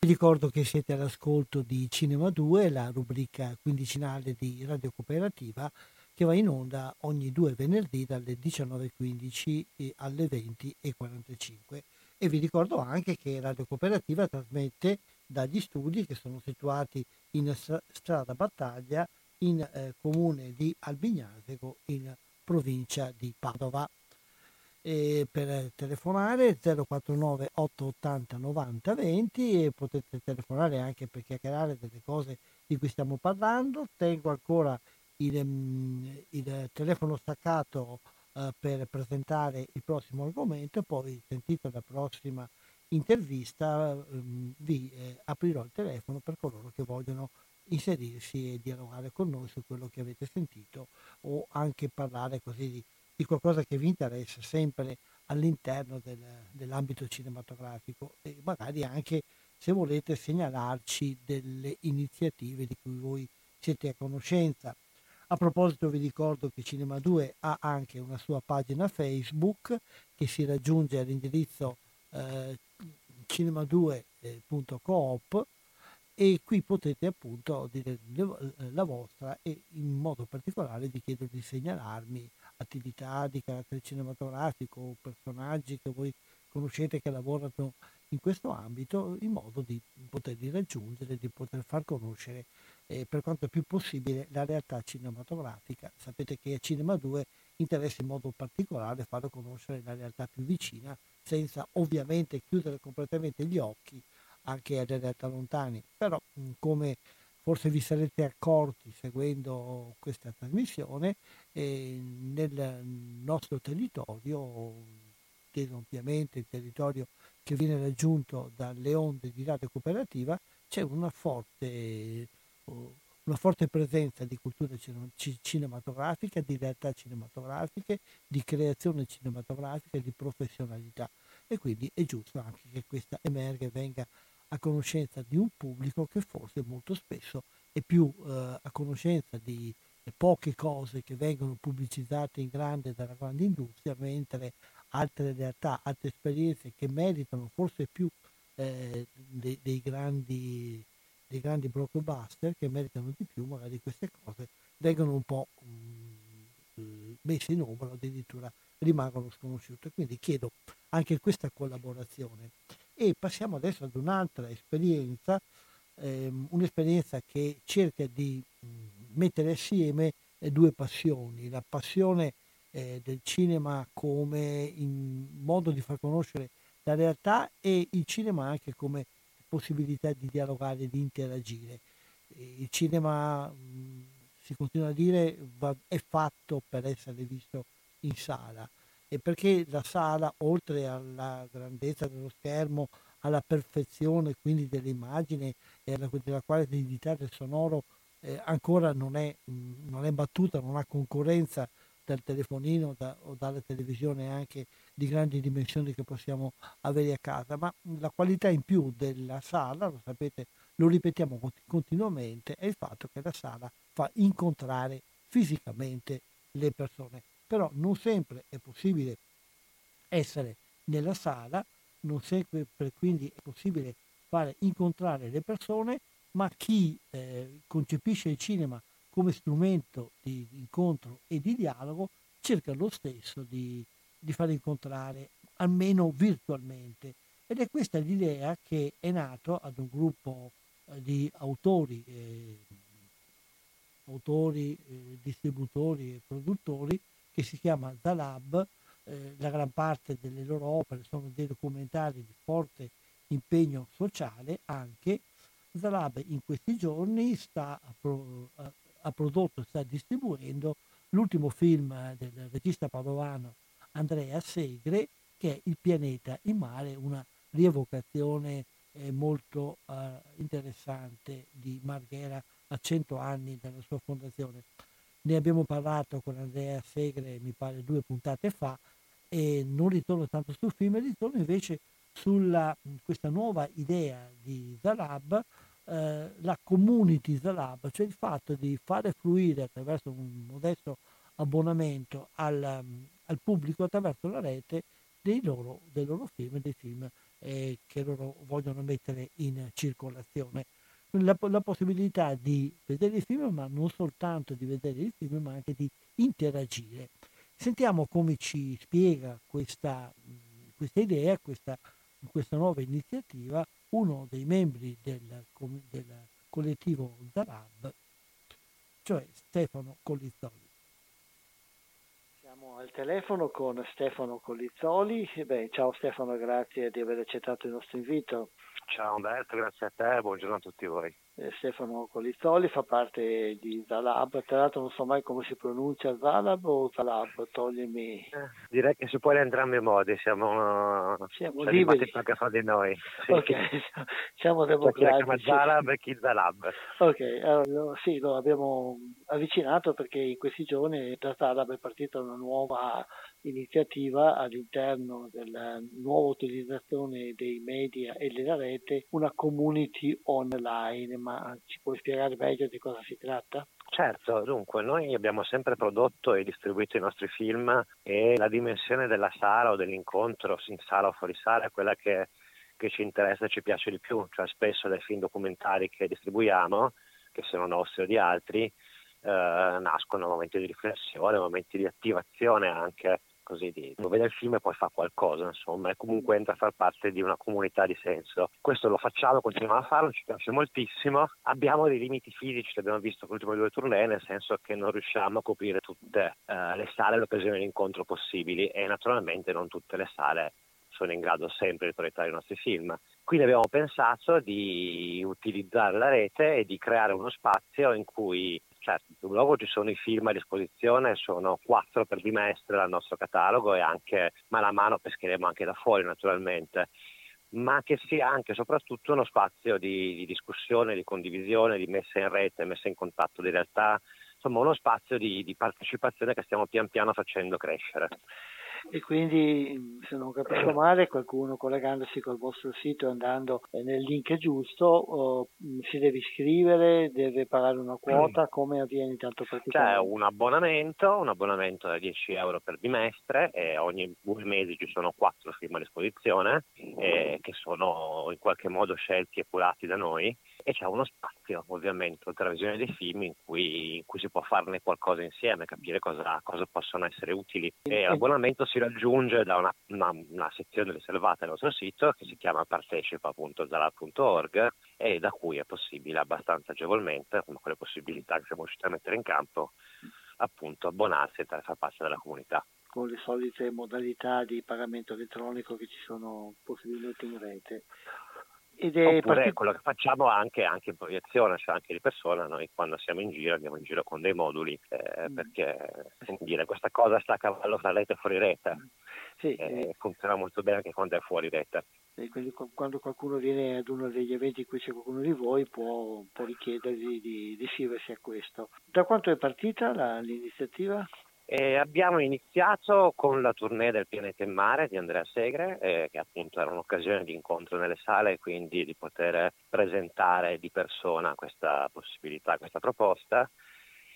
Vi ricordo che siete all'ascolto di Cinema 2, la rubrica quindicinale di Radio Cooperativa che va in onda ogni due venerdì dalle 19.15 alle 20.45 e vi ricordo anche che Radio Cooperativa trasmette dagli studi che sono situati in strada Battaglia in eh, comune di Albignasego in provincia di Padova. E per telefonare 049 880 90 20 e potete telefonare anche per chiacchierare delle cose di cui stiamo parlando. Tengo ancora il, mm, il telefono staccato eh, per presentare il prossimo argomento, poi sentito la prossima intervista ehm, vi eh, aprirò il telefono per coloro che vogliono inserirsi e dialogare con noi su quello che avete sentito o anche parlare così di, di qualcosa che vi interessa sempre all'interno del, dell'ambito cinematografico e magari anche se volete segnalarci delle iniziative di cui voi siete a conoscenza. A proposito vi ricordo che Cinema 2 ha anche una sua pagina Facebook che si raggiunge all'indirizzo eh, cinema2.coop e qui potete appunto dire la vostra e in modo particolare vi chiedo di segnalarmi attività di carattere cinematografico o personaggi che voi conoscete che lavorano in questo ambito in modo di poterli raggiungere, di poter far conoscere eh, per quanto più possibile la realtà cinematografica. Sapete che a Cinema 2 interessa in modo particolare farlo conoscere la realtà più vicina senza ovviamente chiudere completamente gli occhi anche alle realtà lontane. Però come forse vi sarete accorti seguendo questa trasmissione, eh, nel nostro territorio, che ovviamente il territorio che viene raggiunto dalle onde di radio cooperativa, c'è una forte, una forte presenza di cultura cinematografica, di realtà cinematografiche, di creazione cinematografica, di professionalità. E quindi è giusto anche che questa emerga e venga a conoscenza di un pubblico che forse molto spesso è più eh, a conoscenza di poche cose che vengono pubblicizzate in grande dalla grande industria, mentre altre realtà, altre esperienze che meritano forse più eh, dei, dei, grandi, dei grandi blockbuster, che meritano di più, magari queste cose vengono un po' mh, mm, messe in ombra, addirittura rimangono sconosciute. Quindi chiedo anche questa collaborazione. E passiamo adesso ad un'altra esperienza, ehm, un'esperienza che cerca di mh, mm, mettere assieme eh, due passioni, la passione eh, del cinema come modo di far conoscere la realtà e il cinema anche come possibilità di dialogare, di interagire. Il cinema, si continua a dire, va, è fatto per essere visto in sala e perché la sala, oltre alla grandezza dello schermo, alla perfezione quindi dell'immagine e alla, della qualità del sonoro, eh, ancora non è, mh, non è battuta, non ha concorrenza dal telefonino da, o dalla televisione anche di grandi dimensioni che possiamo avere a casa, ma la qualità in più della sala, lo sapete, lo ripetiamo continuamente, è il fatto che la sala fa incontrare fisicamente le persone. Però non sempre è possibile essere nella sala, non sempre quindi è possibile fare incontrare le persone, ma chi eh, concepisce il cinema come strumento di incontro e di dialogo, cerca lo stesso di, di far incontrare, almeno virtualmente. Ed è questa l'idea che è nato ad un gruppo eh, di autori, eh, autori eh, distributori e produttori che si chiama Zalab. Eh, la gran parte delle loro opere sono dei documentari di forte impegno sociale anche. Zalab in questi giorni sta pro, ha prodotto e sta distribuendo l'ultimo film del regista padovano Andrea Segre che è Il pianeta in mare, una rievocazione eh, molto eh, interessante di Marghera a 100 anni dalla sua fondazione. Ne abbiamo parlato con Andrea Segre, mi pare due puntate fa, e non ritorno tanto sul film, ritorno invece su questa nuova idea di Zalab eh, la community The Lab, cioè il fatto di fare fluire attraverso un modesto abbonamento al, al pubblico attraverso la rete dei loro, dei loro film, dei film eh, che loro vogliono mettere in circolazione. La, la, possibilità di vedere il film, ma non soltanto di vedere il film, ma anche di interagire. Sentiamo come ci spiega questa, questa idea, questa, questa nuova iniziativa uno dei membri del, del collettivo Zarab, cioè Stefano Collizzoli. Siamo al telefono con Stefano Collizzoli. Beh, ciao Stefano, grazie di aver accettato il nostro invito. Ciao Umberto, grazie a te, buongiorno a tutti voi eh, Stefano Colizzoli, fa parte di Zalab, tra l'altro non so mai come si pronuncia Zalab o Zalab, toglimi. Eh, direi che si può in entrambi i modi, siamo, siamo liberi anche fra di noi. Sì. Ok, siamo democratici. Chi Zalab e chi Zalab. Ok, allora, sì, lo abbiamo avvicinato perché in questi giorni da Zalab è partita una nuova nuova iniziativa all'interno della nuova utilizzazione dei media e della rete, una community online, ma ci puoi spiegare meglio di cosa si tratta? Certo, dunque noi abbiamo sempre prodotto e distribuito i nostri film e la dimensione della sala o dell'incontro in sala o fuori sala è quella che, che ci interessa e ci piace di più, cioè spesso dai film documentari che distribuiamo, che sono nostri o di altri, eh, nascono momenti di riflessione, momenti di attivazione anche così di uno vede il film e poi fa qualcosa, insomma, e comunque entra a far parte di una comunità di senso. Questo lo facciamo, continuiamo a farlo, ci piace moltissimo. Abbiamo dei limiti fisici, l'abbiamo visto con le ultime due tournée, nel senso che non riusciamo a coprire tutte uh, le sale e le occasioni di incontro possibili e naturalmente non tutte le sale sono in grado sempre di proiettare i nostri film. Quindi abbiamo pensato di utilizzare la rete e di creare uno spazio in cui certo, sul blog ci sono i film a disposizione, sono quattro per bimestre dal nostro catalogo e anche mano a mano pescheremo anche da fuori naturalmente. Ma che sia anche e soprattutto uno spazio di, di, discussione, di condivisione, di messa in rete, messa in contatto di realtà, insomma uno spazio di, di partecipazione che stiamo pian piano facendo crescere e quindi se non capisco male qualcuno collegandosi col vostro sito e andando nel link giusto oh, si deve iscrivere, deve pagare una quota, come avviene intanto praticamente? C'è un abbonamento, un abbonamento da 10 euro per bimestre e ogni due mesi ci sono quattro film a disposizione eh, che sono in qualche modo scelti e curati da noi e c'è uno spazio ovviamente oltre alla visione dei film in cui, in cui si può farne qualcosa insieme, capire cosa, cosa possono essere utili. E l'abbonamento si raggiunge da una, una, una sezione riservata del nostro sito che si chiama partecipa.zala.org e da cui è possibile abbastanza agevolmente, come quelle possibilità che siamo riusciti a mettere in campo, appunto abbonarsi e far parte della comunità. Con le solite modalità di pagamento elettronico che ci sono possibilmente in rete. Ed è Oppure partic- quello che facciamo anche, anche, in proiezione, cioè anche di persona, noi quando siamo in giro andiamo in giro con dei moduli eh, mm. perché dire, questa cosa sta a cavallo tra rete e fuori rete. Sì, eh, eh. Funziona molto bene anche quando è fuori rete. quindi quando qualcuno viene ad uno degli eventi in cui c'è qualcuno di voi può, può richiedergli di, di iscriversi a questo. Da quanto è partita la, l'iniziativa? E abbiamo iniziato con la tournée del Pianeta in Mare di Andrea Segre, eh, che appunto era un'occasione di incontro nelle sale e quindi di poter presentare di persona questa possibilità, questa proposta.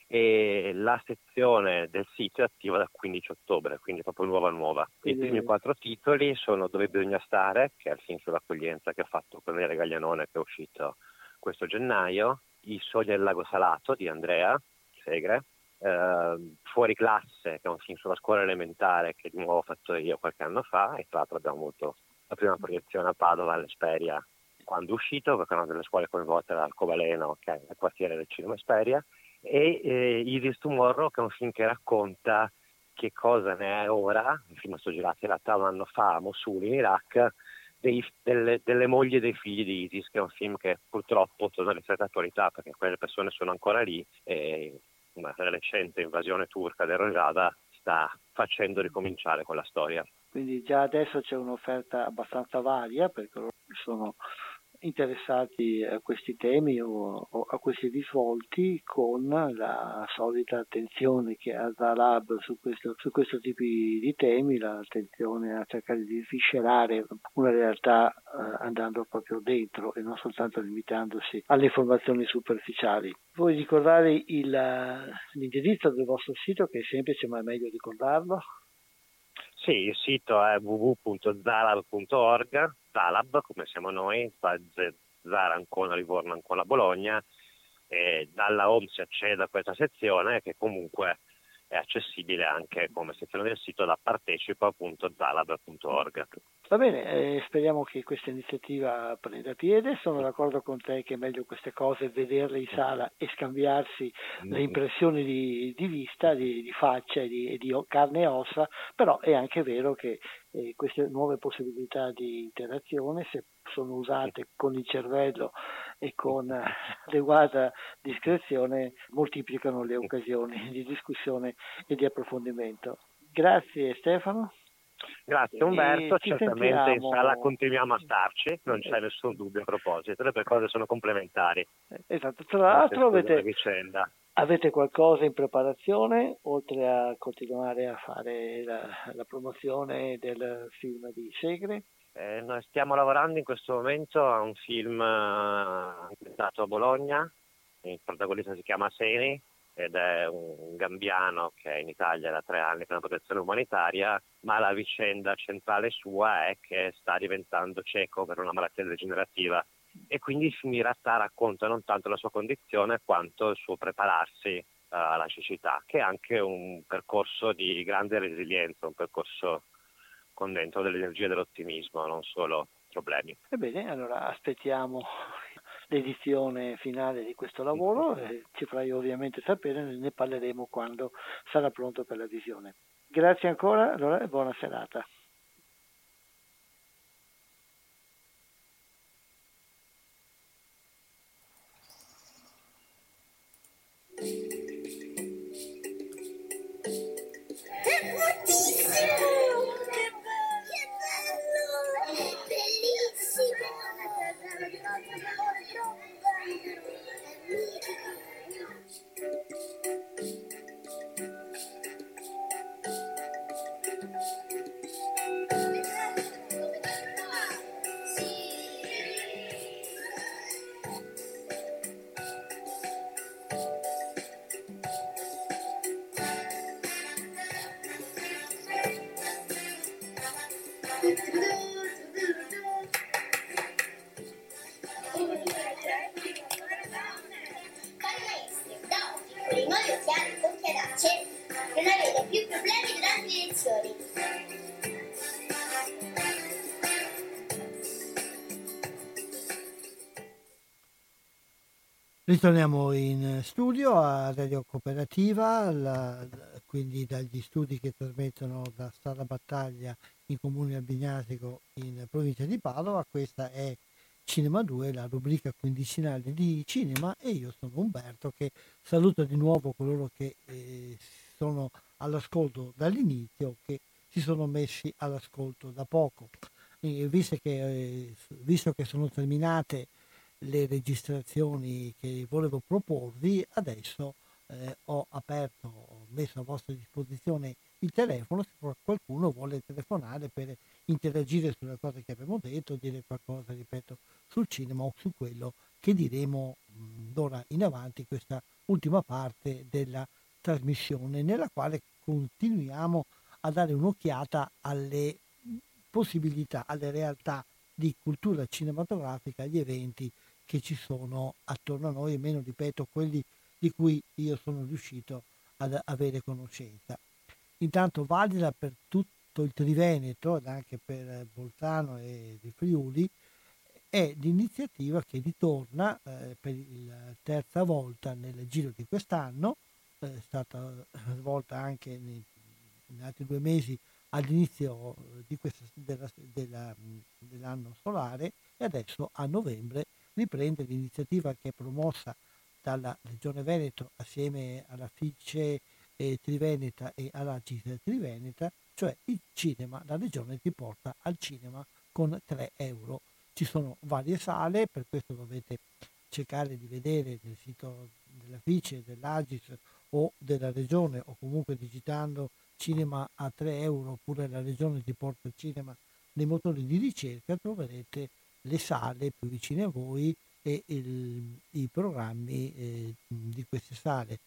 E la sezione del sito è attiva dal 15 ottobre, quindi proprio nuova nuova. I primi quattro titoli sono Dove bisogna stare, che è il film sull'accoglienza che ho fatto con Nere Gaglianone che è uscito questo gennaio, I sogni del lago salato di Andrea Segre, eh, Fuori classe, che è un film sulla scuola elementare che di nuovo ho fatto io qualche anno fa e tra l'altro abbiamo avuto la prima proiezione a Padova all'Esperia quando è uscito, perché è una delle scuole coinvolte dall'Arcobaleno, che è il quartiere del cinema Esperia, e eh, Iris Tomorrow, che è un film che racconta che cosa ne è ora, il film è stato girato in realtà un anno fa a Mosul in Iraq, dei, delle, delle, mogli e dei figli di ISIS, che è un film che purtroppo torna alle strette attualità perché quelle persone sono ancora lì e una recente invasione turca del Rojava sta facendo ricominciare quella storia. Quindi già adesso c'è un'offerta abbastanza varia perché sono interessati a questi temi o, o, a questi risvolti con la solita attenzione che ha Zalab su questo, su questo tipo di temi, l'attenzione a cercare di sviscerare una realtà eh, andando proprio dentro e non soltanto limitandosi alle informazioni superficiali. Vuoi ricordare il, l'indirizzo del vostro sito che è semplice ma è meglio ricordarlo? Sì, il sito è www.zalab.org, Zalab come siamo noi, Zara Ancona, Livorno, Ancona, Bologna, e dalla home si accede a questa sezione che comunque è accessibile anche come sezione del sito da partecipa.zalab.org. Va bene, eh, speriamo che questa iniziativa prenda piede, sono d'accordo con te che è meglio queste cose vederle in sala e scambiarsi le impressioni di, di vista, di, di faccia e di, di, carne e ossa, però è anche vero che eh, queste nuove possibilità di interazione, se sono usate con il cervello e con adeguata discrezione, moltiplicano le occasioni di discussione e di approfondimento. Grazie Stefano. Grazie Umberto, certamente sentiamo... in sala continuiamo a starci, non c'è nessun dubbio a proposito, le due cose sono complementari. Esatto, tra l'altro avete, Avete qualcosa in preparazione oltre a continuare a fare la, la promozione del film di Segre? Eh, noi stiamo lavorando in questo momento a un film uh, ambientato a Bologna, il protagonista si chiama Seni ed è un gambiano che in Italia da tre anni per una protezione umanitaria, ma la vicenda centrale sua è che sta diventando cieco per una malattia degenerativa e quindi realtà racconta non tanto la sua condizione quanto il suo prepararsi uh, alla cecità, che è anche un percorso di grande resilienza, un percorso con dentro dell'energia e dell'ottimismo, non solo problemi. Ebbene, allora aspettiamo l'edizione finale di questo lavoro e ci farai ovviamente sapere, ne parleremo quando sarà pronto per la visione. Grazie ancora allora, e buona serata. Ritorniamo in studio a Radio Cooperativa, la, quindi dagli studi che trasmettono da Sala Battaglia in Comune Albignasico in provincia di Padova. Questa è Cinema 2, la rubrica quindicinale di cinema e io sono Umberto che saluto di nuovo coloro che eh, sono all'ascolto dall'inizio, che si sono messi all'ascolto da poco. E visto, che, eh, visto che sono terminate le registrazioni che volevo proporvi, adesso eh, ho aperto, ho messo a vostra disposizione il telefono se qualcuno vuole telefonare per interagire sulle cose che abbiamo detto, dire qualcosa, ripeto, sul cinema o su quello che diremo d'ora in avanti, questa ultima parte della trasmissione, nella quale continuiamo a dare un'occhiata alle possibilità, alle realtà di cultura cinematografica, agli eventi che ci sono attorno a noi, meno ripeto quelli di cui io sono riuscito ad avere conoscenza. Intanto valida per tutto il Triveneto ed anche per Bolzano e il Friuli è l'iniziativa che ritorna eh, per la terza volta nel giro di quest'anno, eh, è stata svolta anche nei, in altri due mesi all'inizio questa, della, della, dell'anno solare e adesso a novembre riprende l'iniziativa che è promossa dalla Regione Veneto assieme alla FICE eh, Triveneta e alla CISE Triveneta, cioè il cinema, la regione ti porta al cinema con 3 euro. Ci sono varie sale, per questo dovete cercare di vedere nel sito della FICE, dell'Agis o della regione o comunque digitando cinema a 3 euro oppure la regione ti porta il cinema nei motori di ricerca troverete le sale più vicine a voi e il, i programmi eh, di queste sale.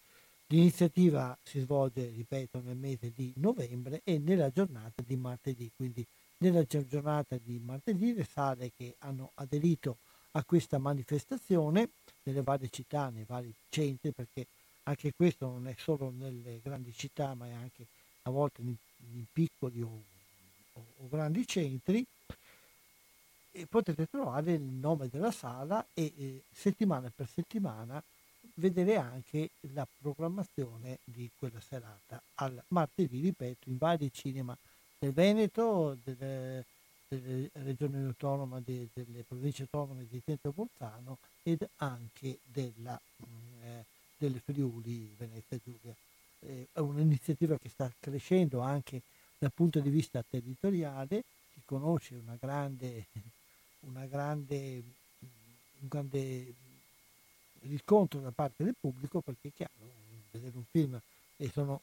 L'iniziativa si svolge, ripeto, nel mese di novembre e nella giornata di martedì, quindi nella giornata di martedì le sale che hanno aderito a questa manifestazione nelle varie città, nei vari centri, perché anche questo non è solo nelle grandi città, ma è anche a volte in, in piccoli o, o, o grandi centri, e potete trovare il nome della sala e eh, settimana per settimana vedere anche la programmazione di quella serata. Al martedì, ripeto, in vari cinema del Veneto, delle, delle regioni autonome, de, delle province autonome di Trento Bolzano ed anche della, mm, eh, delle Friuli, Venezia Giulia. Eh, è un'iniziativa che sta crescendo anche dal punto di vista territoriale, si conosce una grande grande, un grande riscontro da parte del pubblico perché è chiaro, vedere un film sono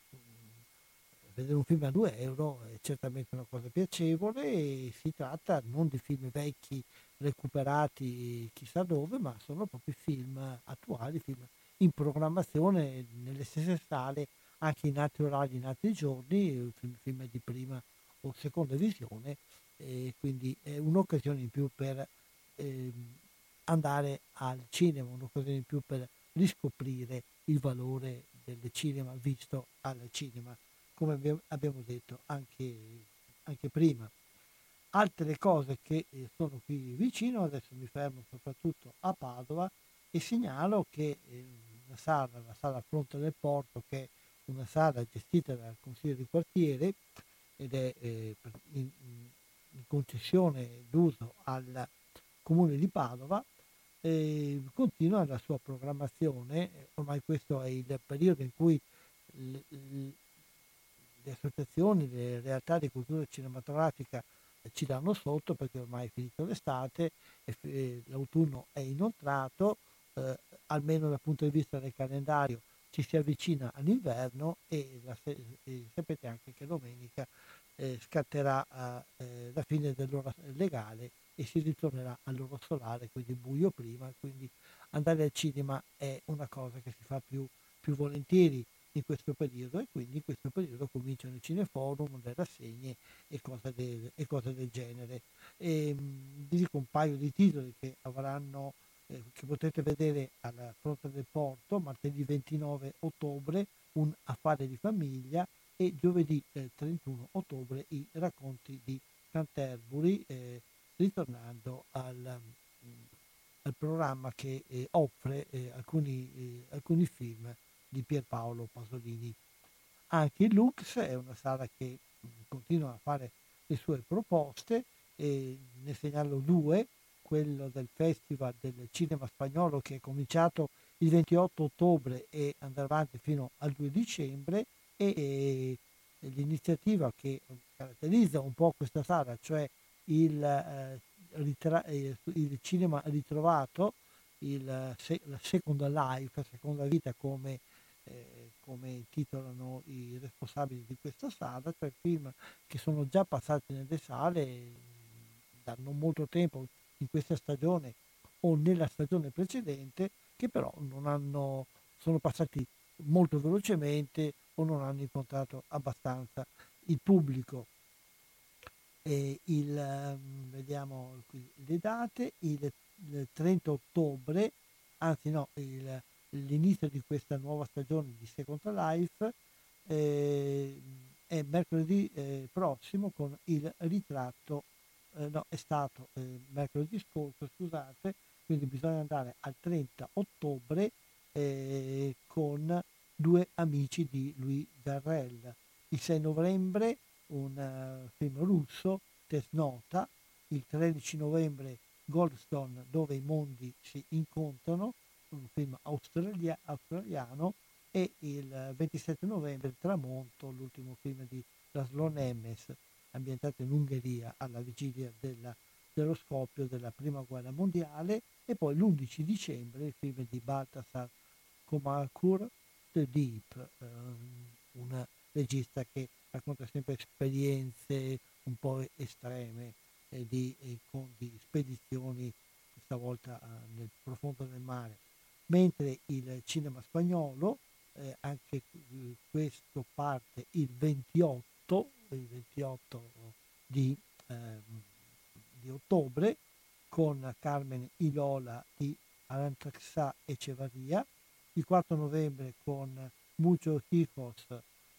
vedere un film a 2 euro è certamente una cosa piacevole e si tratta non di film vecchi recuperati chissà dove, ma sono proprio film attuali, film in programmazione nelle stesse sale, anche in altri orari, in altri giorni, film di prima o seconda visione, quindi è un'occasione in più per eh, andare al cinema, un'occasione in più per riscoprire il valore del cinema visto al cinema, come abbiamo detto anche, anche prima. Altre cose che eh, sono qui vicino, adesso mi fermo soprattutto a Padova e segnalo che eh, una sala, la sala Fronte del Porto, che è una sala gestita dal Consiglio di quartiere ed è eh, in, concessione d'uso al Comune di Padova, eh, continua la sua programmazione, ormai questo è il periodo in cui l, l, le associazioni, le realtà di cultura cinematografica ci danno sotto perché ormai è finito l'estate, e, l'autunno è inoltrato, eh, almeno dal punto di vista del calendario ci si avvicina all'inverno e, la, e sapete anche che domenica eh, scatterà eh, la fine dell'ora legale e si ritornerà all'ora solare, quindi buio prima, quindi andare al cinema è una cosa che si fa più, più volentieri in questo periodo e quindi in questo periodo cominciano i cineforum, le rassegne e cose del, e cose del genere. E, mh, vi dico un paio di titoli che avranno eh, che potete vedere alla Fronte del Porto martedì 29 ottobre un affare di famiglia e giovedì eh, 31 ottobre i racconti di Canterbury eh, ritornando al, mh, al, programma che eh, offre eh, alcuni, eh, alcuni film di Pierpaolo Pasolini. Anche il Lux è una sala che continua a fare le sue proposte ne segnalo due, quello del Festival del Cinema Spagnolo che è cominciato il 28 ottobre e andrà avanti fino al 2 dicembre e, e l'iniziativa che caratterizza un po' questa sala, cioè il, eh, ritra- eh, il cinema ritrovato, il, se- la seconda life, la seconda vita come eh, come titolano i responsabili di questa sala, cioè film che sono già passati nelle sale da non molto tempo in questa stagione o nella stagione precedente, che però hanno, sono passati molto velocemente o non hanno incontrato abbastanza il pubblico. Il, ehm, vediamo qui le date, il, il 30 ottobre, anzi no, il l'inizio di questa nuova stagione di Second Life eh, è mercoledì eh, prossimo con il ritratto, eh, no, è stato eh, mercoledì scorso, scusate, quindi bisogna andare al 30 ottobre eh, con due amici di Louis Garrel. Il 6 novembre un uh, film russo, Tesnota, il 13 novembre Goldstone dove i mondi si incontrano, un film australia- australiano. E il 27 novembre Tramonto, l'ultimo film di Laszlo Nemes, ambientato in Ungheria alla vigilia della, dello scoppio della prima guerra mondiale. E poi l'11 dicembre il film di Baltasar Komakur, The Deep, eh, un regista che racconta sempre esperienze un po' estreme eh, di, eh, di spedizioni, questa volta eh, nel profondo del mare. Mentre il cinema spagnolo, anche questo parte il 28, il 28 di, eh, di, ottobre con Carmen Ilola di Arantraxà e Cevaria, il 4 novembre con Mucho Hijos,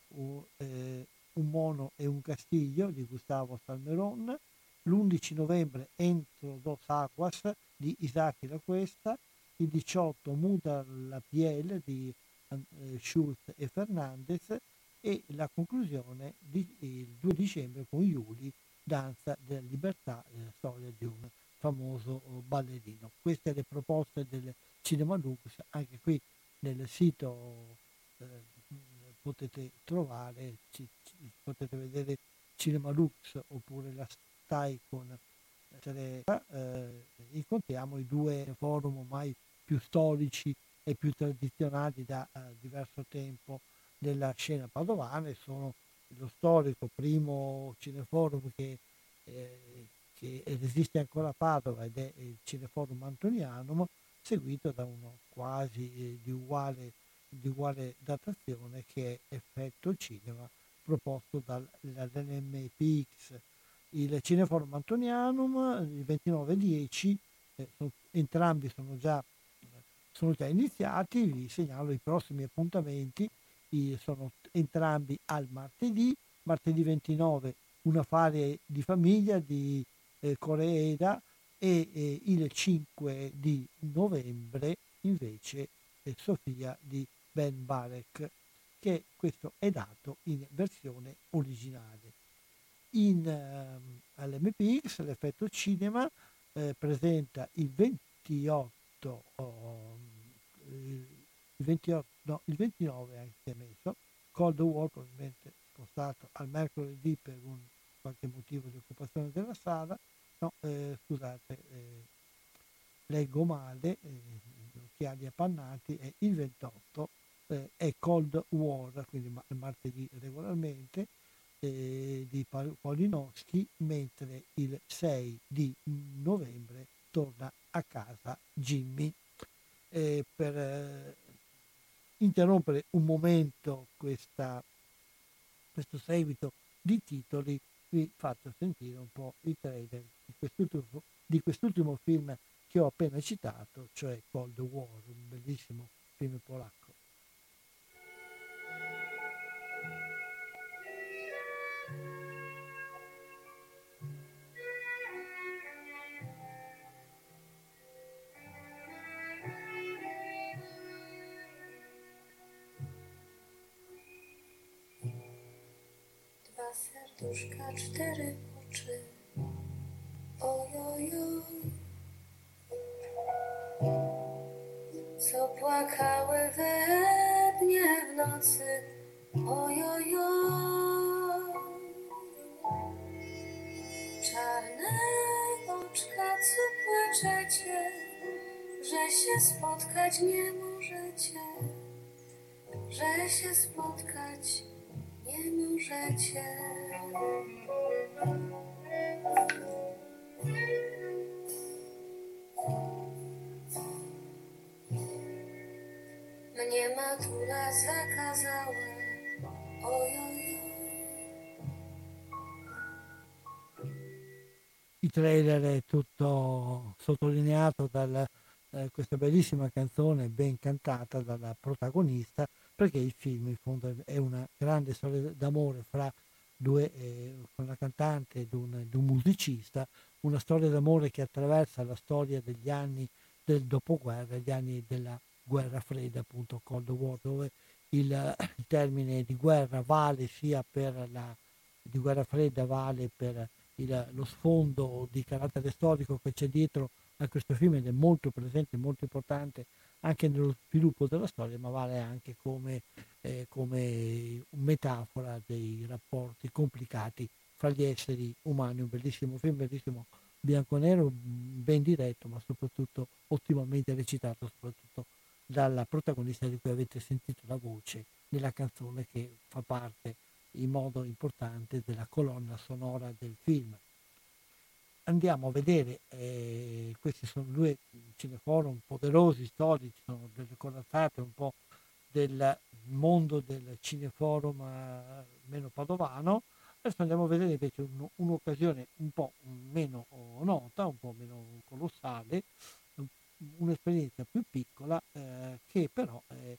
un, eh, un mono e un castiglio di Gustavo Salmeron, l'11 novembre Entro dos Aguas di Isaac La Cuesta, il 18 Muda la piel di eh, Schulz e Fernandez e la conclusione di, il 2 dicembre con Iuli, Danza della Libertà, la storia di un famoso oh, ballerino. Queste le proposte del Cinema Lux, anche qui nel sito eh, potete trovare, ci, ci, potete vedere Cinema Lux oppure la Stai con tre, eh, incontriamo i due forum ormai più storici e più tradizionali da uh, diverso tempo della scena padovana e sono lo storico primo cineforum che, eh, che esiste ancora a Padova ed è il Cineforum Antonianum, seguito da uno quasi eh, di, uguale, di uguale datazione che è Effetto Cinema proposto dall'NMPX. Il Cineforum Antonianum il 29-10, eh, entrambi sono già, sono già iniziati, vi segnalo i prossimi appuntamenti sono entrambi al martedì, martedì 29 un affare di famiglia di eh, Coreeda e eh, il 5 di novembre invece eh, Sofia di Ben Barek, che questo è dato in versione originale. In, ehm, all'MPX l'effetto cinema eh, presenta il 28 oh, il 28 no, il 29 anche messo, Cold War probabilmente spostato al mercoledì per un qualche motivo di occupazione della sala, no, eh, scusate, eh, leggo male, eh, occhiali appannati, è il 28 eh, è Cold War, quindi ma- martedì regolarmente, eh, di Polinowski, mentre il 6 di novembre torna a casa Jimmy. Eh, per interrompere un momento questa, questo seguito di titoli, vi faccio sentire un po' i trailer quest'ultimo, di quest'ultimo film che ho appena citato, cioè Cold War, un bellissimo film polacco. serduszka, cztery oczy. Ojojoj. Co płakały we dnie w nocy. Ojojoj. Czarne oczka, co płaczecie, że się spotkać nie możecie, że się spotkać nie możecie. Mnie matula zakazała, ojoj. Il trailer è tutto sottolineato da eh, questa bellissima canzone ben cantata dalla protagonista perché il film in fondo è una grande storia d'amore fra due, eh, una cantante ed un, ed un, musicista, una storia d'amore che attraversa la storia degli anni del dopoguerra, gli anni della guerra fredda, appunto Cold War, dove il, [COUGHS] il termine di guerra vale sia per la di guerra fredda vale per il, lo sfondo di carattere storico che c'è dietro a questo film ed è molto presente, molto importante anche nello sviluppo della storia, ma vale anche come, eh, come metafora dei rapporti complicati fra gli esseri umani. Un bellissimo film, bellissimo bianco-nero, ben diretto, ma soprattutto ottimamente recitato, soprattutto dalla protagonista di cui avete sentito la voce nella canzone che fa parte in modo importante della colonna sonora del film andiamo a vedere, eh, questi sono due cineforum poderosi, storici, sono delle corazzate un po' del mondo del cineforum eh, meno padovano. Adesso andiamo a vedere invece un, un'occasione un po' meno nota, un po' meno colossale, un'esperienza più piccola eh, che però è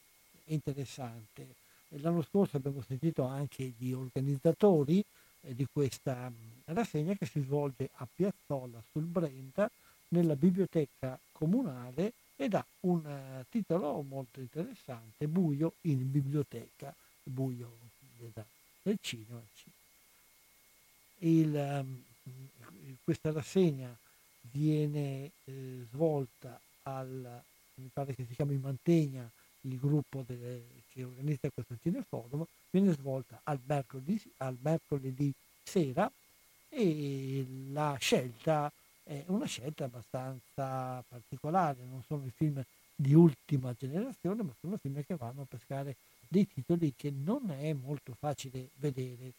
interessante. L'anno scorso abbiamo sentito anche gli organizzatori eh, di questa rassegna che si svolge a Piazzola sul Brenta nella biblioteca comunale ed ha un uh, titolo molto interessante, Buio in biblioteca, buio del cinema. Il, um, questa rassegna viene eh, svolta al, mi pare che si chiami Mantegna, il gruppo delle, che organizza questo cineforum, viene svolta al mercoledì, al mercoledì sera e la scelta è una scelta abbastanza particolare, non sono i film di ultima generazione, ma sono film che vanno a pescare dei titoli che non è molto facile vedere,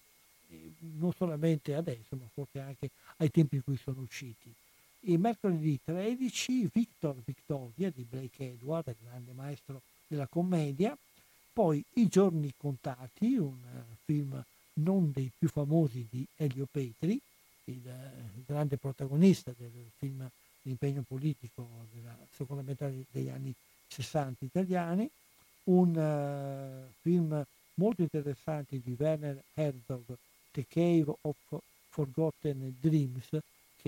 eh, non solamente adesso, ma forse anche ai tempi in cui sono usciti. E mercoledì 13 Victor Victoria di Blake Edward, il grande maestro della commedia, poi I giorni contati, un uh, film non dei più famosi di Elio Petri, il, uh, grande protagonista del film L'impegno politico della seconda metà degli anni 60 italiani, un uh, film molto interessante di Werner Herzog, The Cave of Forgotten Dreams,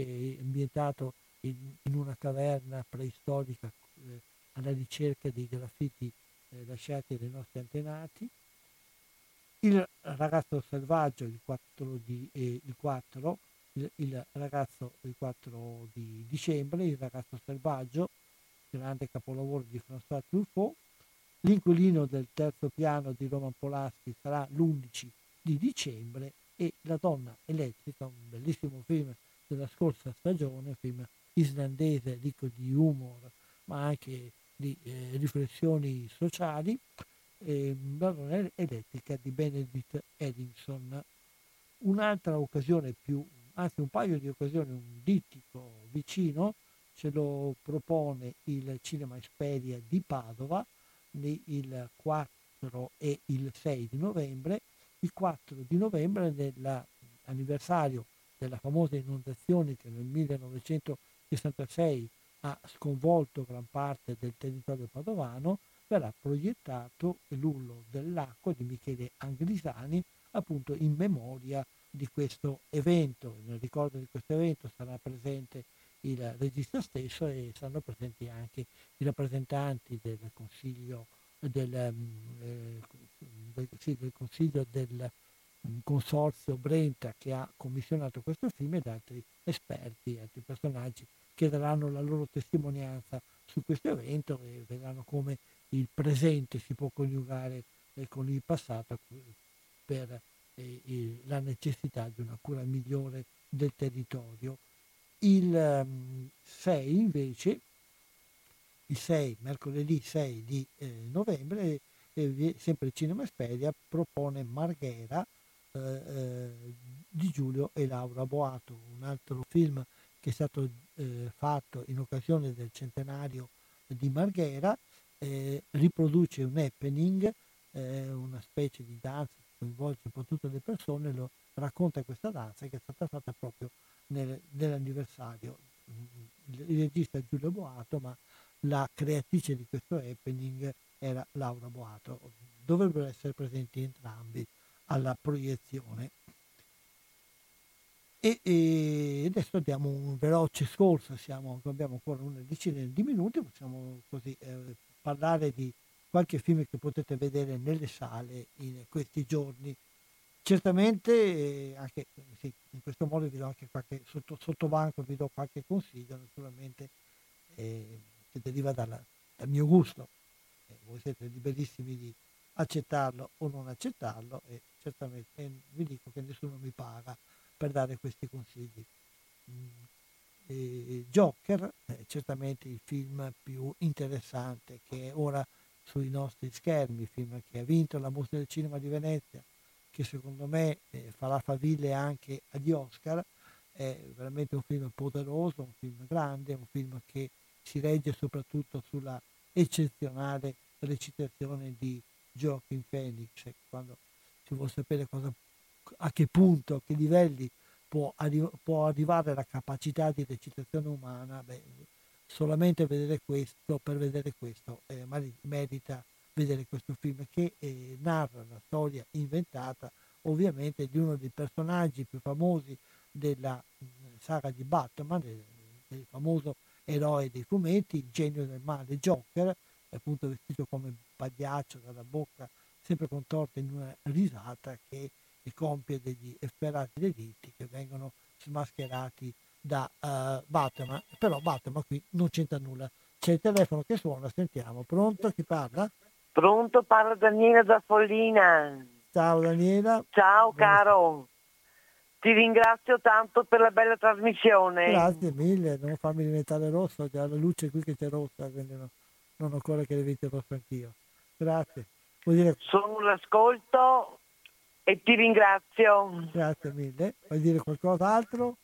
che ambientato in, in una caverna preistorica eh, alla ricerca dei graffiti eh, lasciati dai nostri antenati. Il ragazzo selvaggio, il 4 di, eh, il, 4, il, il ragazzo il 4 di dicembre, il ragazzo selvaggio, grande capolavoro di François Truffaut, L'inquilino del terzo piano di Roman Polaschi sarà l'11 di dicembre e La donna elettrica, un bellissimo film della scorsa stagione, film islandese ricco di humor ma anche di eh, riflessioni sociali, eh, donna elettrica di Benedict Edinson. Un'altra occasione più, anzi un paio di occasioni, un dittico vicino, ce lo propone il Cinema Esperia di Padova, il 4 e il 6 di novembre. Il 4 di novembre nell'anniversario della famosa inondazione che nel 1966 ha sconvolto gran parte del territorio padovano, verrà proiettato l'ullo dell'acqua di Michele Anglisani appunto in memoria di questo evento. Nel ricordo di questo evento sarà presente il regista stesso e saranno presenti anche i rappresentanti del Consiglio del, mm, eh, del, sì, del, consiglio del mm, consorzio Brenta che ha commissionato questo film ed altri esperti, altri personaggi che daranno la loro testimonianza su questo evento e vedranno come il presente si può coniugare eh, con il passato per eh, la necessità di una cura migliore del territorio. Il 6 ehm, invece, il 6, mercoledì 6 di eh, novembre, sempre Cinema Esperia propone Marghera eh, eh, di Giulio e Laura Boato, un altro film che è stato eh, fatto in occasione del centenario di Marghera, eh, riproduce un happening, una specie di danza che coinvolge un po' tutte le persone, lo racconta questa danza che è stata fatta proprio nel, nell'anniversario. Il regista è Giulio Boato, ma la creatrice di questo happening era Laura Boato. Dovrebbero essere presenti entrambi alla proiezione. E, e adesso diamo un veloce scorso, siamo, abbiamo ancora una decina di minuti, possiamo così eh, parlare di qualche film che potete vedere nelle sale in questi giorni certamente eh, anche sì, in questo modo vi do anche qualche sotto, sotto banco vi do qualche consiglio naturalmente eh, che deriva dalla, dal mio gusto eh, voi siete liberissimi di accettarlo o non accettarlo e certamente e vi dico che nessuno mi paga per dare questi consigli mm. Joker è certamente il film più interessante che è ora sui nostri schermi, il film che ha vinto la mostra del cinema di Venezia che secondo me eh, farà faville anche agli Oscar, è veramente un film poderoso, un film grande, un film che si regge soprattutto sulla eccezionale recitazione di Joaquin Phoenix, quando si vuole sapere cosa, a che punto, a che livelli può, arri- può, arrivare la capacità di recitazione umana, beh, solamente vedere questo, per vedere questo, eh, merita vedere questo film che eh, narra la storia inventata ovviamente di uno dei personaggi più famosi della mh, saga di Batman, del, del, famoso eroe dei fumetti, il genio del male Joker, appunto vestito come pagliaccio dalla bocca sempre contorta in una risata che compie degli efferati delitti che vengono smascherati da uh, Batman, però Batman qui non c'entra nulla. C'è il telefono che suona, sentiamo. Pronto? Chi parla? Pronto, parla Daniela da Follina. Ciao Daniela. Ciao caro. Ti ringrazio tanto per la bella trasmissione. Grazie mille, non farmi diventare rosso, già la luce qui che c'è rossa. No. non occorre che le interrompa anch'io. Grazie. Dire... Sono un ascolto e ti ringrazio. Grazie mille. Vuoi dire qualcos'altro?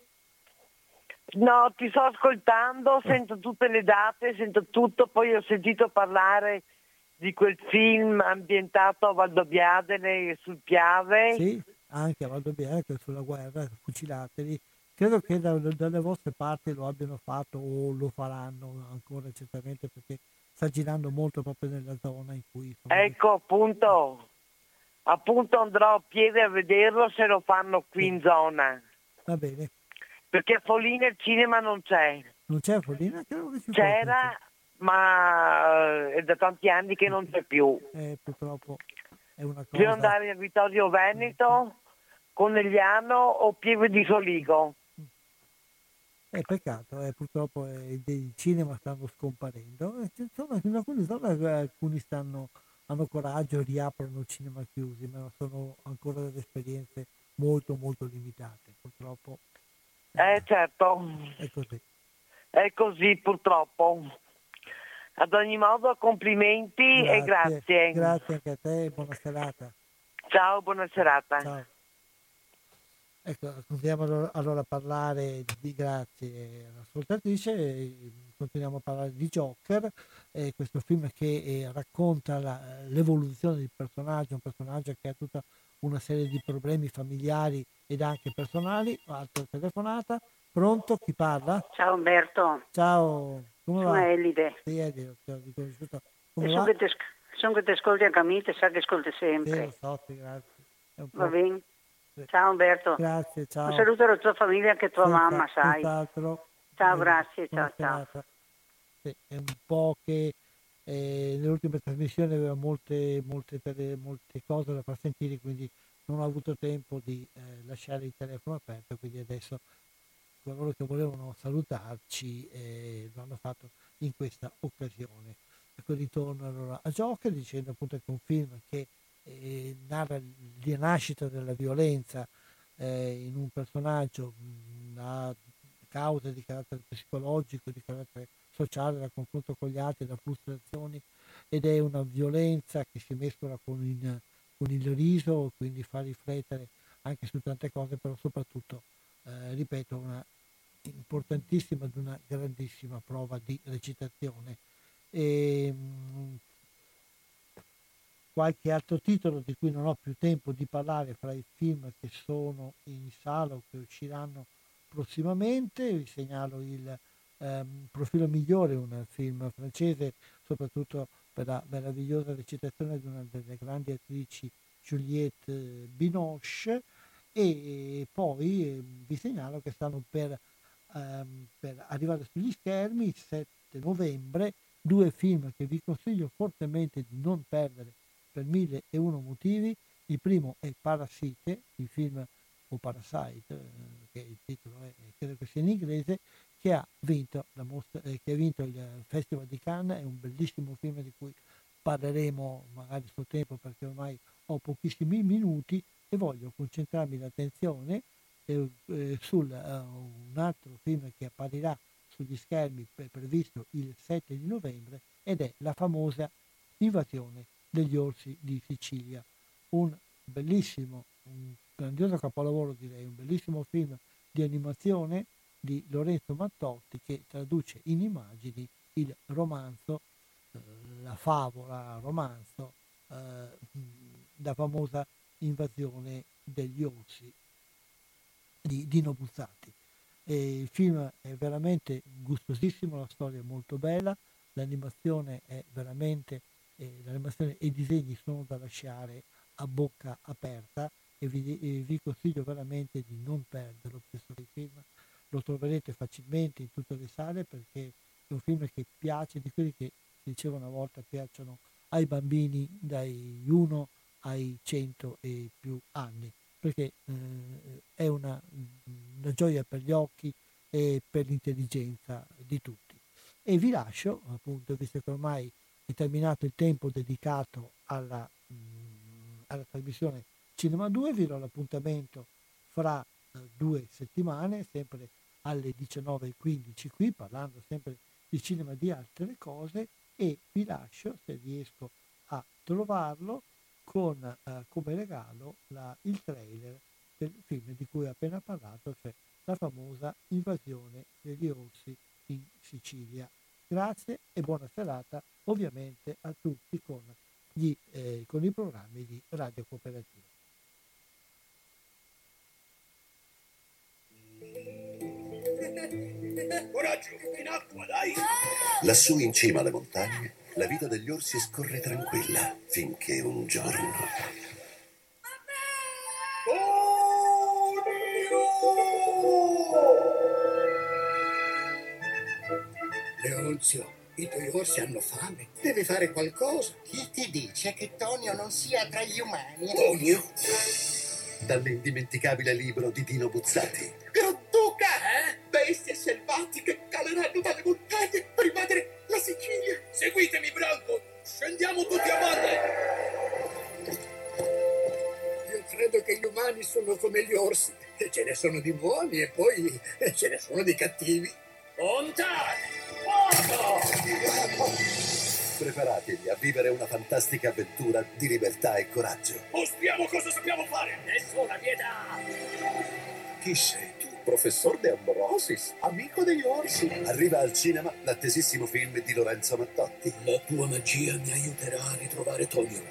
No, ti sto ascoltando, sento tutte le date, sento tutto, poi ho sentito parlare di quel film ambientato a Valdobbiadene sul Piave. Sì, anche a Valdobbiadene sulla guerra, fucilateli. Credo che da, dalle vostre parti lo abbiano fatto o lo faranno ancora certamente perché sta girando molto proprio nella zona in cui... Ecco, appunto, appunto andrò a piedi a vederlo se lo fanno qui in zona. Va bene. Perché a Follina il cinema non c'è. Non c'è a Follina? C'era, ma è da tanti anni che non c'è più. Eh, purtroppo è una cosa... Devo andare a Vittorio Veneto, Conegliano o Pieve di Soligo. È peccato, eh, purtroppo eh, i cinema stanno scomparendo. Eh, insomma, in alcune zone eh, alcuni stanno, hanno coraggio, riaprono cinema chiusi, ma sono ancora delle esperienze molto molto limitate, purtroppo. Eh certo. È così. È così purtroppo. Ad ogni modo complimenti grazie, e grazie. Grazie anche a te e buona serata. Ciao, buona serata. Ciao. Ecco, continuiamo allora a parlare di grazie all'ascoltatrice, continuiamo a parlare di Joker, eh, questo film che eh, racconta la, l'evoluzione del personaggio, un personaggio che ha tutta una serie di problemi familiari ed anche personali. Altra telefonata. Pronto? Chi parla? Ciao Umberto. Ciao. Come Sono va? Elide. Sì, Elide, ti ho riconosciuto. Come sono che, ti, son che ti ascolti anche a me, ti sa che ascolti Sì, sempre. lo so, sì, grazie. È un po'- Va bene? Ciao Umberto. Grazie, ciao. Un saluto alla tua famiglia e anche a tua Senza- mamma, sai. senz'altro. Ciao, grazie, ciao, ciao. Sì, è un po' che eh, nelle ultime trasmissioni aveva molte, molte, tele- molte cose da far sentire, quindi non ho avuto tempo di eh, lasciare il telefono aperto, quindi adesso coloro che volevano salutarci eh, lo hanno fatto in questa occasione. Ecco, ritorno allora a Joker dicendo appunto che è un film che eh, narra la nascita della violenza eh, in un personaggio mh, a cause di carattere psicologico, di carattere sociale, dal confronto con gli altri, da frustrazioni ed è una violenza che si mescola con il, con il riso, quindi fa riflettere anche su tante cose, però soprattutto, eh, ripeto, una importantissima ed una grandissima prova di recitazione. E, mh, qualche altro titolo di cui non ho più tempo di parlare fra i film che sono in sala o che usciranno prossimamente, vi segnalo il ehm, Profilo Migliore, un film francese soprattutto per la meravigliosa recitazione di una delle grandi attrici Juliette eh, Binoche. E poi eh, vi segnalo che stanno per, ehm, per arrivare sugli schermi il 7 novembre due film che vi consiglio fortemente di non perdere per mille e uno motivi. Il primo è Parasite, il film o Parasite, eh, che il titolo è, credo che sia in inglese, che ha vinto, la mostra, eh, che ha vinto il Festival di Cannes, è un bellissimo film di cui parleremo magari sul tempo perché ormai ho pochissimi minuti e voglio concentrarmi l'attenzione eh, eh, su un altro film che apparirà sugli schermi pre- previsto il 7 di novembre ed è la famosa invasione degli orsi di Sicilia. Un bellissimo, un grandioso capolavoro direi, un bellissimo film di animazione di Lorenzo Mattotti che traduce in immagini il romanzo, eh, la favola romanzo, eh, la famosa invasione degli orsi di Dino Buzzati. E il film è veramente gustosissimo, la storia è molto bella, l'animazione è veramente, eh, l'animazione e i disegni sono da lasciare a bocca aperta e vi, e vi consiglio veramente di non perderlo questo film. Lo troverete facilmente in tutte le sale perché è un film che piace, di quelli che si diceva una volta piacciono ai bambini dai 1 ai 100 e più anni perché eh, è una, una gioia per gli occhi e per l'intelligenza di tutti. E vi lascio, appunto, visto che ormai terminato il tempo dedicato alla, mh, alla trasmissione Cinema 2, vi do l'appuntamento fra eh, due settimane, sempre alle 19.15 qui, parlando sempre di cinema e di altre cose, e vi lascio, se riesco a trovarlo, con eh, come regalo la- il trailer del film di cui ho appena parlato, cioè la famosa invasione degli orsi in Sicilia. Grazie e buona serata ovviamente a tutti con, gli, eh, con i programmi di Radio Cooperativa. Coraggio, in acqua, dai! Lassù in cima alle montagne, la vita degli orsi scorre tranquilla, finché un giorno... Leonzio, i tuoi orsi hanno fame. Devi fare qualcosa. Chi ti dice che Tonio non sia tra gli umani? Tonio? Dall'indimenticabile libro di Dino Buzzati. Granduca! Eh? Bestie selvatiche caleranno dalle montagne per invadere la Sicilia. Seguitemi, Branco! Scendiamo tutti a valle! Io credo che gli umani sono come gli orsi. E ce ne sono di buoni e poi ce ne sono di cattivi. Onta! Preparatevi a vivere una fantastica avventura di libertà e coraggio. Mostriamo cosa sappiamo fare! Nessuna pietà! Chi sei tu? Professor De Ambrosis, amico degli orsi. Arriva al cinema l'attesissimo film di Lorenzo Mattotti. La tua magia mi aiuterà a ritrovare Tonio.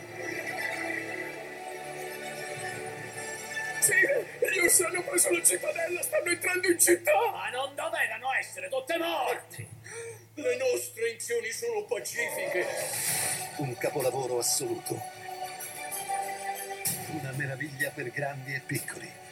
Sì, gli orsi hanno preso la cittadella, stanno entrando in città! Ma non dovevano essere tutte morti! Le nostre intenzioni sono pacifiche. Un capolavoro assoluto. Una meraviglia per grandi e piccoli.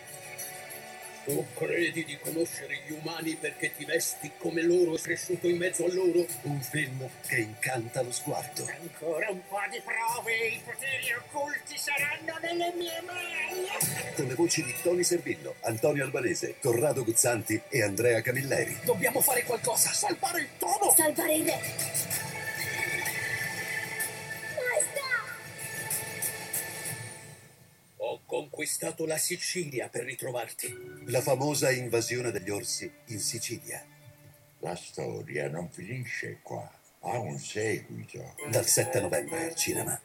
Tu credi di conoscere gli umani perché ti vesti come loro e cresciuto in mezzo a loro? Un film che incanta lo sguardo. Ancora un po' di prove, i poteri occulti saranno nelle mie mani. Con le voci di Tony Servillo, Antonio Albanese, Corrado Guzzanti e Andrea Camilleri. Dobbiamo fare qualcosa, salvare il tono! Salvare il re. Ho conquistato la Sicilia per ritrovarti. La famosa invasione degli orsi in Sicilia. La storia non finisce qua, ha un seguito. Dal 7 novembre al cinema.